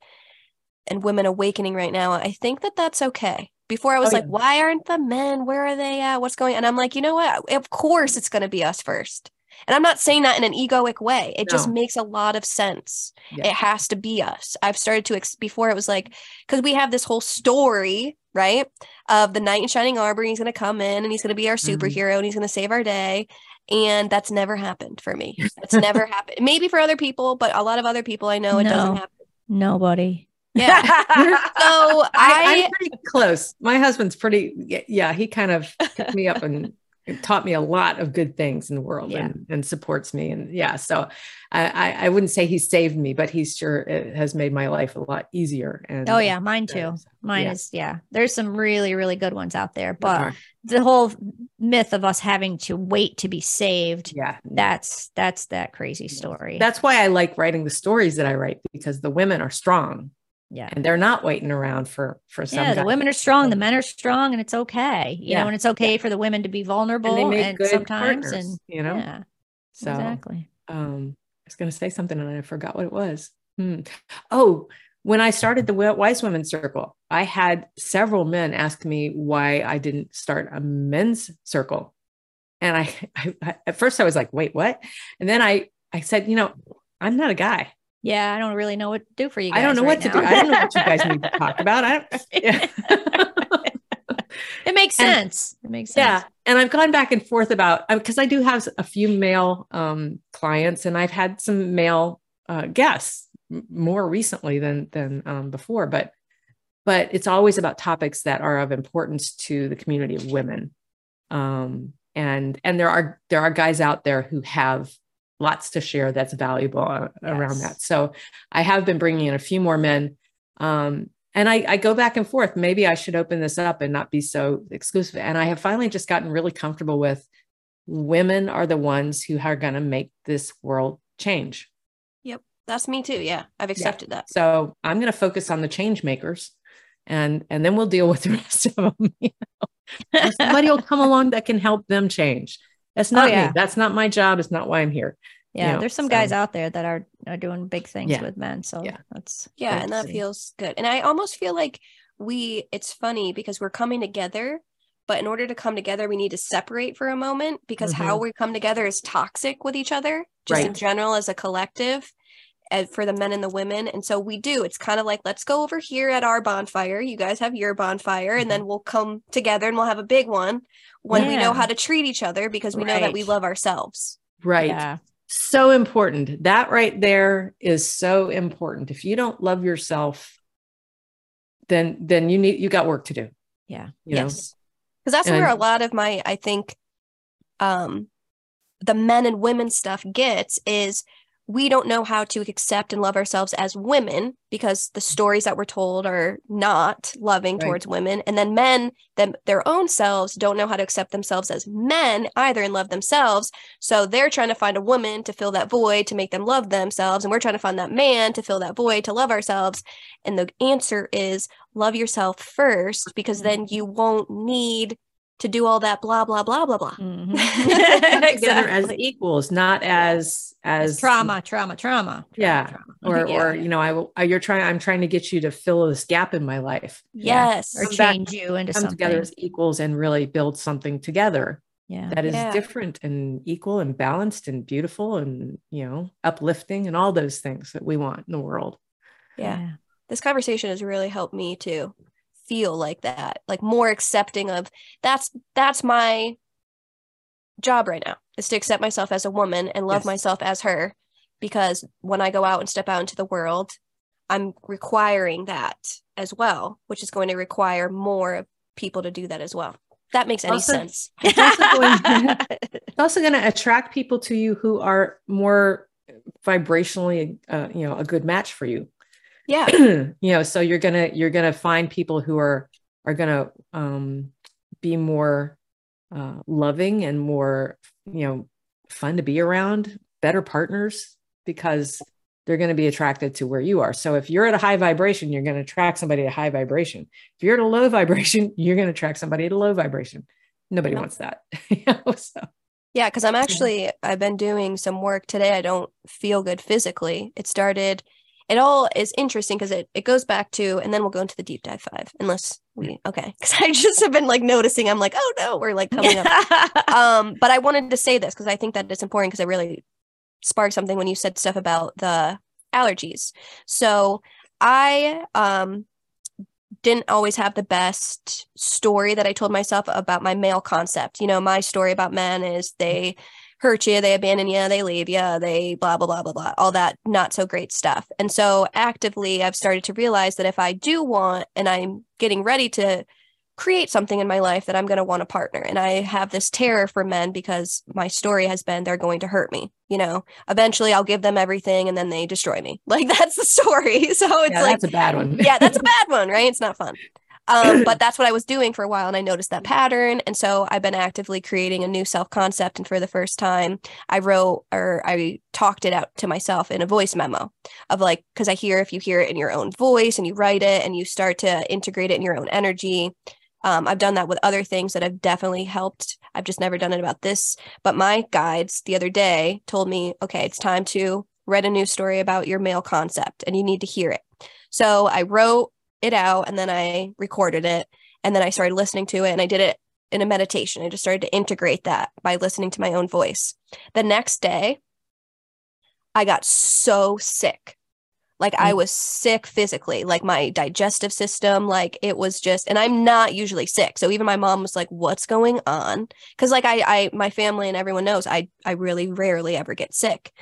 and women awakening right now, I think that that's okay. Before I was Oh, like, yeah. why aren't the men? Where are they at? What's going? And I'm like, you know what? Of course, it's going to be us first. And I'm not saying that in an egoic way. It just makes a lot of sense. Yeah. It has to be us. I've started to ex- before it was like because we have this whole story, right? Of the knight in shining armor. He's going to come in and he's going to be our Mhm. superhero and he's going to save our day. And that's never happened for me. That's never happened. Maybe for other people, but a lot of other people I know it doesn't happen. Nobody. Yeah. So I, I, I'm pretty close. My husband's pretty, yeah, he kind of picked me up and taught me a lot of good things in the world Yeah. and, and supports me. And yeah, so I, I, wouldn't say he saved me, but he sure it has made my life a lot easier. And Oh yeah, mine too. uh, Mine yeah. is yeah. There's some really really good ones out there, but are. the whole myth of us having to wait to be saved yeah, that's that's that crazy story. that's why I like writing the stories that I write because the women are strong yeah. and they're not waiting around for, for some Yeah, the guy. women are strong, the men are strong, and it's okay. You Yeah. know, and it's okay for the women to be vulnerable and and sometimes partners, and you know? yeah, So exactly. um i was going to say something and i forgot what it was Hmm. oh when i started the wise women circle i had several men ask me why i didn't start a men's circle and I, I, I at first i was like wait what and then i i said you know i'm not a guy Yeah, I don't really know what to do for you. Guys. I don't know right what to do i don't know what you guys need to talk about i yeah. It makes And- sense. it makes sense. Yeah. And I've gone back and forth about because I do have a few male um, clients and I've had some male uh, guests more recently than than um, before, but but it's always about topics that are of importance to the community of women. Um, and and there are there are guys out there who have lots to share that's valuable uh, around that. So I have been bringing in a few more men. Um, and I, I go back and forth. Maybe I should open this up and not be so exclusive. And I have finally just gotten really comfortable with women are the ones who are going to make this world change. Yep. That's me too. Yeah. I've accepted that. So I'm going to focus on the change makers, and and then we'll deal with the rest of them. You know? Somebody will come along that can help them change. That's oh, not yeah. me. That's not my job. It's not why I'm here. Yeah, know, there's some guys out there that are, are doing big things Yeah. with men. So Yeah. that's Yeah. And that see. feels good. And I almost feel like we, it's funny because we're coming together, but in order to come together, we need to separate for a moment because how mm-hmm. we come together is toxic with each other, just in general as a collective. And for the men and the women. And so we do. It's kind of like, let's go over here at our bonfire. You guys have your bonfire, and then we'll come together and we'll have a big one when we know how to treat each other because we know that we love ourselves. Right. Yeah. So important. That right there is so important. If you don't love yourself, then then you need you got work to do. Yeah. You yes because that's And where I- a lot of my i think um the men and women stuff gets is we don't know how to accept and love ourselves as women because the mm-hmm. stories that we're told are not loving Right. towards women. And then men them their own selves don't know how to accept themselves as men either and love themselves. So they're trying to find a woman to fill that void to make them love themselves. And we're trying to find that man to fill that void to love ourselves. And the answer is love yourself first because mm-hmm. then you won't need to do all that blah blah blah blah blah Mhm. Come together as equals, not as as It's trauma, trauma, trauma. trauma, Yeah. trauma. or Yeah. or you know I will I- you're trying I'm trying to get you to fill this gap in my life. Yeah. yes or Come back- change you into Come something. together as equals and really build something together yeah. that is Yeah. different and equal and balanced and beautiful and you know uplifting and all those things that we want in the world. yeah this conversation has really helped me to feel like that like more accepting of that's that's my job right now is to accept myself as a woman and love Yes. myself as her because when i go out and step out into the world i'm requiring that as well which is going to require more of people to do that as well that makes any Also- sense It's also going, it's also going to attract people to you who are more vibrationally uh, you know a good match for you. Yeah. You know so you're gonna you're gonna find people who are are gonna um be more uh loving and more you know fun to be around better partners because they're going to be attracted to where you are. So if you're at a high vibration you're going to attract somebody at a high vibration. If you're at a low vibration you're going to attract somebody at a low vibration. Nobody wants that you know, so. Yeah, because I'm actually I've been doing some work today. I don't feel good physically. It started it all is interesting because it, it goes back to and then we'll go into the deep dive five unless we okay. Because I just have been like noticing I'm like, oh no, we're like coming up. Um, but I wanted to say this because I think that it's important because it really sparked something when you said stuff about the allergies. So I um didn't always have the best story that I told myself about my male concept. You know, my story about men is they hurt you, they abandon you, they leave you, they blah, blah, blah, blah, blah, all that not so great stuff. And so actively, I've started to realize that if I do want and I'm getting ready to create something in my life that I'm going to want a partner. And I have this terror for men because my story has been they're going to hurt me. You know, eventually I'll give them everything and then they destroy me. Like that's the story. So it's yeah, like, that's a bad one yeah, that's a bad one, right? It's not fun. Um, but that's what I was doing for a while, and I noticed that pattern. And so I've been actively creating a new self concept. And for the first time, I wrote or I talked it out to myself in a voice memo of like, because I hear if you hear it in your own voice and you write it and you start to integrate it in your own energy. Um, I've done that with other things that have definitely helped. I've just never done it about this. But my guides the other day told me, okay, it's time to write a new story about your male concept and you need to hear it. So I wrote it out and then I recorded it and then I started listening to it and I did it in a meditation. I just started to integrate that by listening to my own voice. The next day, I got so sick. Like I Mm. was sick physically, like my digestive system, like it was just, and I'm not usually sick. So even my mom was like, what's going on? Cause like I, I, my family and everyone knows I, I really rarely ever get sick.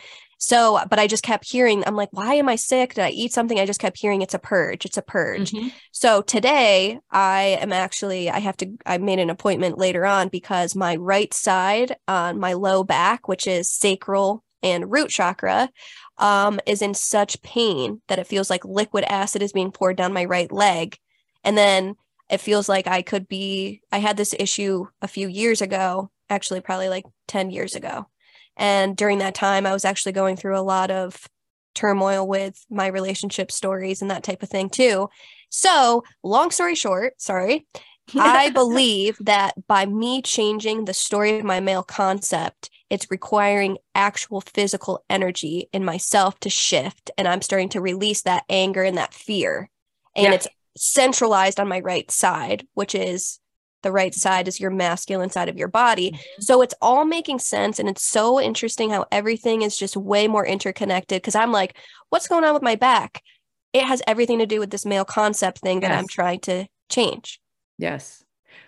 So, but I just kept hearing, I'm like, why am I sick? Did I eat something? I just kept hearing it's a purge. It's a purge. Mhm. So today I am actually I have to I made an appointment later on because my right side on my low back, which is sacral and root chakra, um, is in such pain that it feels like liquid acid is being poured down my right leg. And then it feels like I could be I had this issue a few years ago, actually probably like 10 years ago. And during that time I was actually going through a lot of turmoil with my relationship stories and that type of thing too. So, long story short, sorry, I believe that by me changing the story of my male concept, it's requiring actual physical energy in myself to shift. And I'm starting to release that anger and that fear. And Yeah. it's centralized on my right side, which is the right side is your masculine side of your body. So it's all making sense. And it's so interesting how everything is just way more interconnected. Cause I'm like, what's going on with my back? It has everything to do with this male concept thing that I'm trying to change. Yes.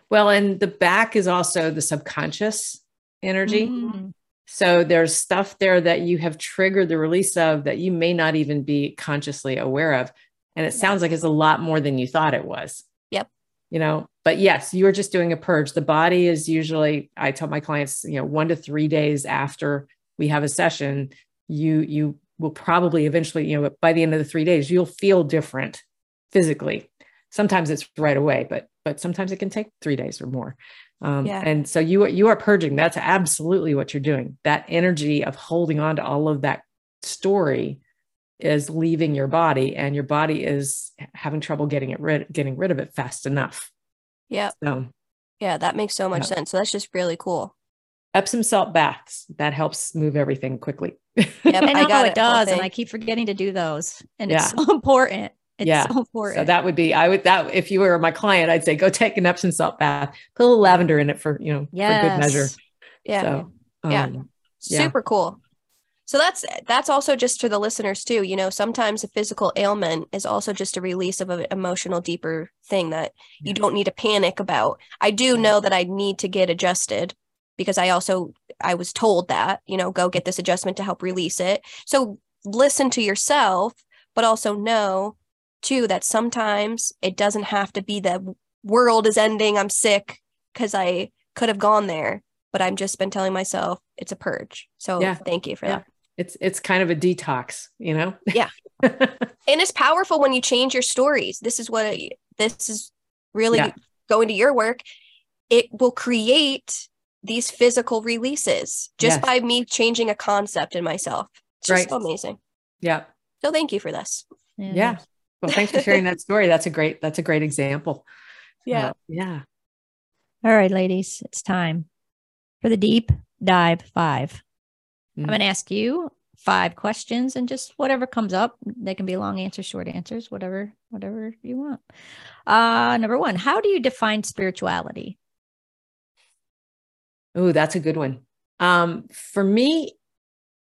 Well, and the back is also the subconscious energy. Mm. So there's stuff there that you have triggered the release of that you may not even be consciously aware of. And it sounds like it's a lot more than you thought it was. Yep. You know, but yes, you're just doing a purge. The body is usually, I tell my clients, you know, one to three days after we have a session, you you will probably eventually, you know, by the end of the three days, you'll feel different physically. Sometimes it's right away, but but sometimes it can take three days or more. Um, Yeah. And so you you are purging. That's absolutely what you're doing. That energy of holding on to all of that story is leaving your body, and your body is having trouble getting it rid getting rid of it fast enough. Yeah. So Yeah. That makes so much Yeah. sense. So that's just really cool. Epsom salt baths that helps move everything quickly. Yep, I know got it it, does, and. I keep forgetting to do those, and Yeah. it's so important. It's Yeah. so important. So that would be I would that if you were my client, I'd say go take an Epsom salt bath, put a little lavender in it for you know yes. for good measure. Yeah. So Yeah. um, yeah. Super cool. So that's that's also just for the listeners too. You know, sometimes a physical ailment is also just a release of an emotional, deeper thing that you don't need to panic about. I do know that I need to get adjusted because I also I was told that, you know, go get this adjustment to help release it. So listen to yourself, but also know too that sometimes it doesn't have to be the world is ending, I'm sick because I could have gone there, but I've just been telling myself it's a purge. So Yeah. thank you for Yeah. that. It's it's kind of a detox, you know? Yeah. And it's powerful when you change your stories. This is what it, this is really Yeah. going to your work. It will create these physical releases just Yes. by me changing a concept in myself. It's just Right. so amazing. yeah. So thank you for this. Yeah. Well, thanks for sharing that story. That's a great that's a great example. Yeah. Uh, yeah. All right, ladies, it's time for the deep dive five. I'm Mm. going to ask you five questions and just whatever comes up. They can be long answers, short answers, whatever, whatever you want. Uh, number one, how do you define spirituality? Oh, that's a good one. Um, for me,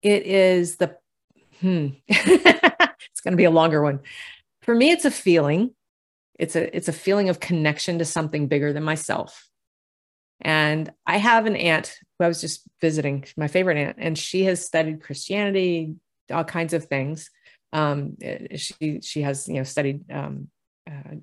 it is the hmm. it's going to be a longer one. For me, it's a feeling. It's a it's a feeling of connection to something bigger than myself. And I have an aunt who I was just visiting, my favorite aunt, and she has studied Christianity, all kinds of things. Um, eh, she she has you know studied um, uh,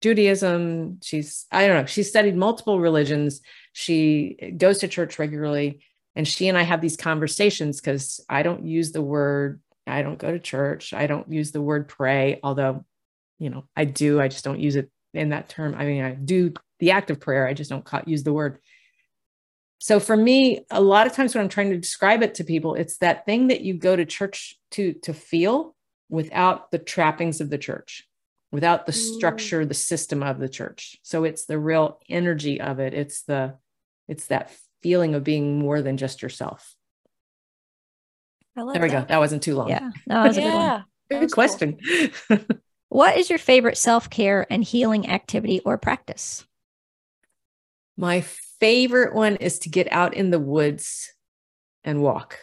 Judaism. She's I don't know. She's studied multiple religions. She goes to church regularly, and she and I have these conversations because I don't use the word. I don't go to church. I don't use the word pray, although you know I do. I just don't use it in that term. I mean, I do the act of prayer. I just don't ca- use the word. So for me, a lot of times when I'm trying to describe it to people, it's that thing that you go to church to to feel without the trappings of the church, without the Mm. structure, the system of the church. So it's the real energy of it. It's the it's that feeling of being more than just yourself. I love There we go. that. That wasn't too long. Yeah, that was a good one. Yeah. Good was cool. What is your favorite self care and healing activity or practice? My favorite one is to get out in the woods and walk.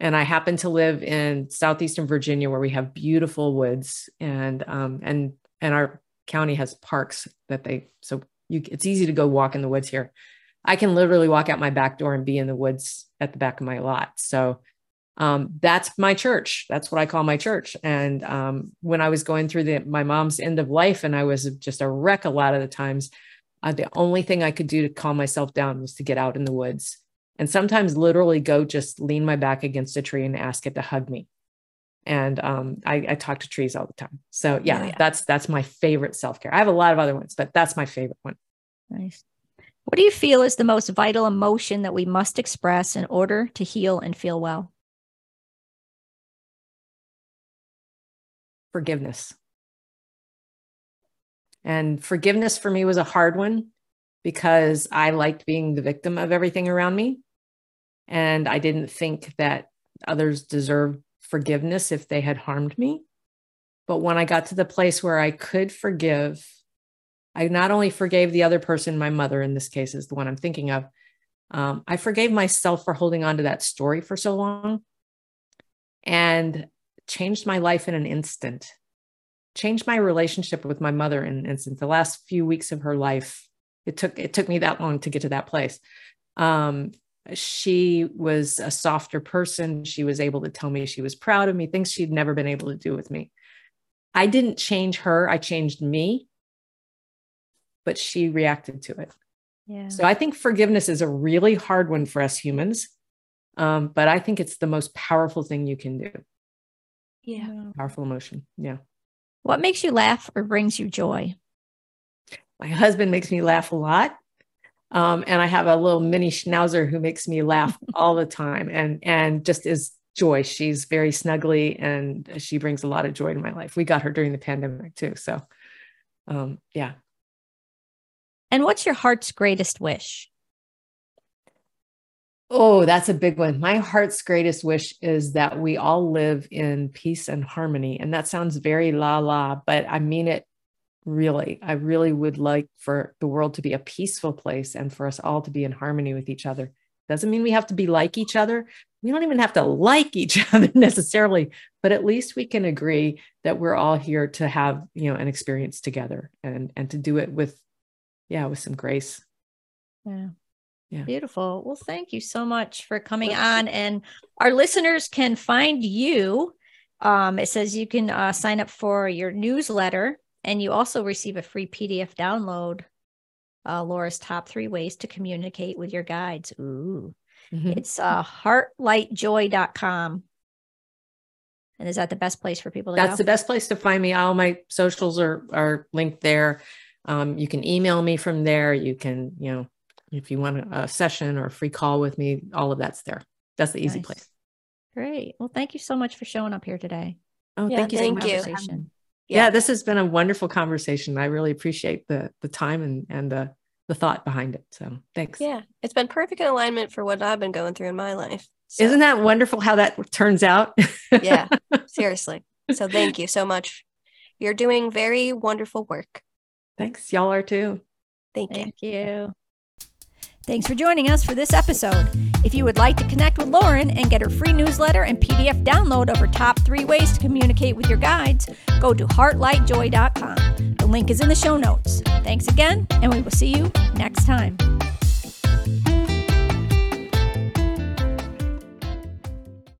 and I happen to live in southeastern Virginia where we have beautiful woods and um, and and our county has parks that they so you it's easy to go walk in the woods here. I can literally walk out my back door and be in the woods at the back of my lot. So um, that's my church. That's what I call my church. And um, when I was going through the, my mom's end of life and I was just a wreck a lot of the times, uh, the only thing I could do to calm myself down was to get out in the woods and sometimes literally go just lean my back against a tree and ask it to hug me. And um, I, I, talk to trees all the time. So yeah, yeah. that's that's my favorite self care. I have a lot of other ones, but that's my favorite one. Nice. What do you feel is the most vital emotion that we must express in order to heal and feel well? Forgiveness. And forgiveness for me was a hard one because I liked being the victim of everything around me. And I didn't think that others deserved forgiveness if they had harmed me. But when I got to the place where I could forgive, I not only forgave the other person, my mother in this case is the one I'm thinking of, um, I forgave myself for holding on to that story for so long and changed my life in an instant, changed my relationship with my mother in an instant. The last few weeks of her life, it took it took me that long to get to that place. Um, she was a softer person. She was able to tell me she was proud of me, things she'd never been able to do with me. I didn't change her, I changed me, but she reacted to it. Yeah. So I think forgiveness is a really hard one for us humans. Um, but I think it's the most powerful thing you can do. Yeah. Powerful emotion. Yeah. What makes you laugh or brings you joy? My husband makes me laugh a lot. Um, and I have a little mini schnauzer who makes me laugh all the time and and just is joy. She's very snuggly and she brings a lot of joy to my life. We got her during the pandemic too. So um, yeah. And what's your heart's greatest wish? Oh, that's a big one. My heart's greatest wish is that we all live in peace and harmony. And that sounds very la la, but I mean it really i really would like for the world to be a peaceful place and for us all to be in harmony with each other doesn't mean we have to be like each other we don't even have to like each other necessarily but at least we can agree that we're all here to have you know an experience together and and to do it with yeah with some grace yeah yeah. Beautiful. Well, thank you so much for coming on. And our listeners can find you. Um, it says you can uh, sign up for your newsletter and you also receive a free PDF download, uh, Laurin's top three ways to communicate with your guides. Ooh, mm-hmm. it's uh, heartlightjoy.com. And is that the best place for people to That's go? the best place to find me. All my socials are, are linked there. Um, you can email me from there. You can, you know, if you want a, a session or a free call with me, all of that's there. That's the easy nice. place. Great. Well, thank you so much for showing up here today. Oh, yeah, thank you. Thank you yeah. yeah. this has been a wonderful conversation. I really appreciate the the time and and the the thought behind it. So thanks. Yeah, it's been perfect in alignment for what I've been going through in my life. So. Isn't that wonderful how that turns out? yeah, seriously. So thank you so much. You're doing very wonderful work. Thanks. Y'all are too. Thank, thank you. you. Thanks for joining us for this episode. If you would like to connect with Laurin and get her free newsletter and PDF download of her top three ways to communicate with your guides, go to heartlightjoy.com. The link is in the show notes. Thanks again, and we will see you next time.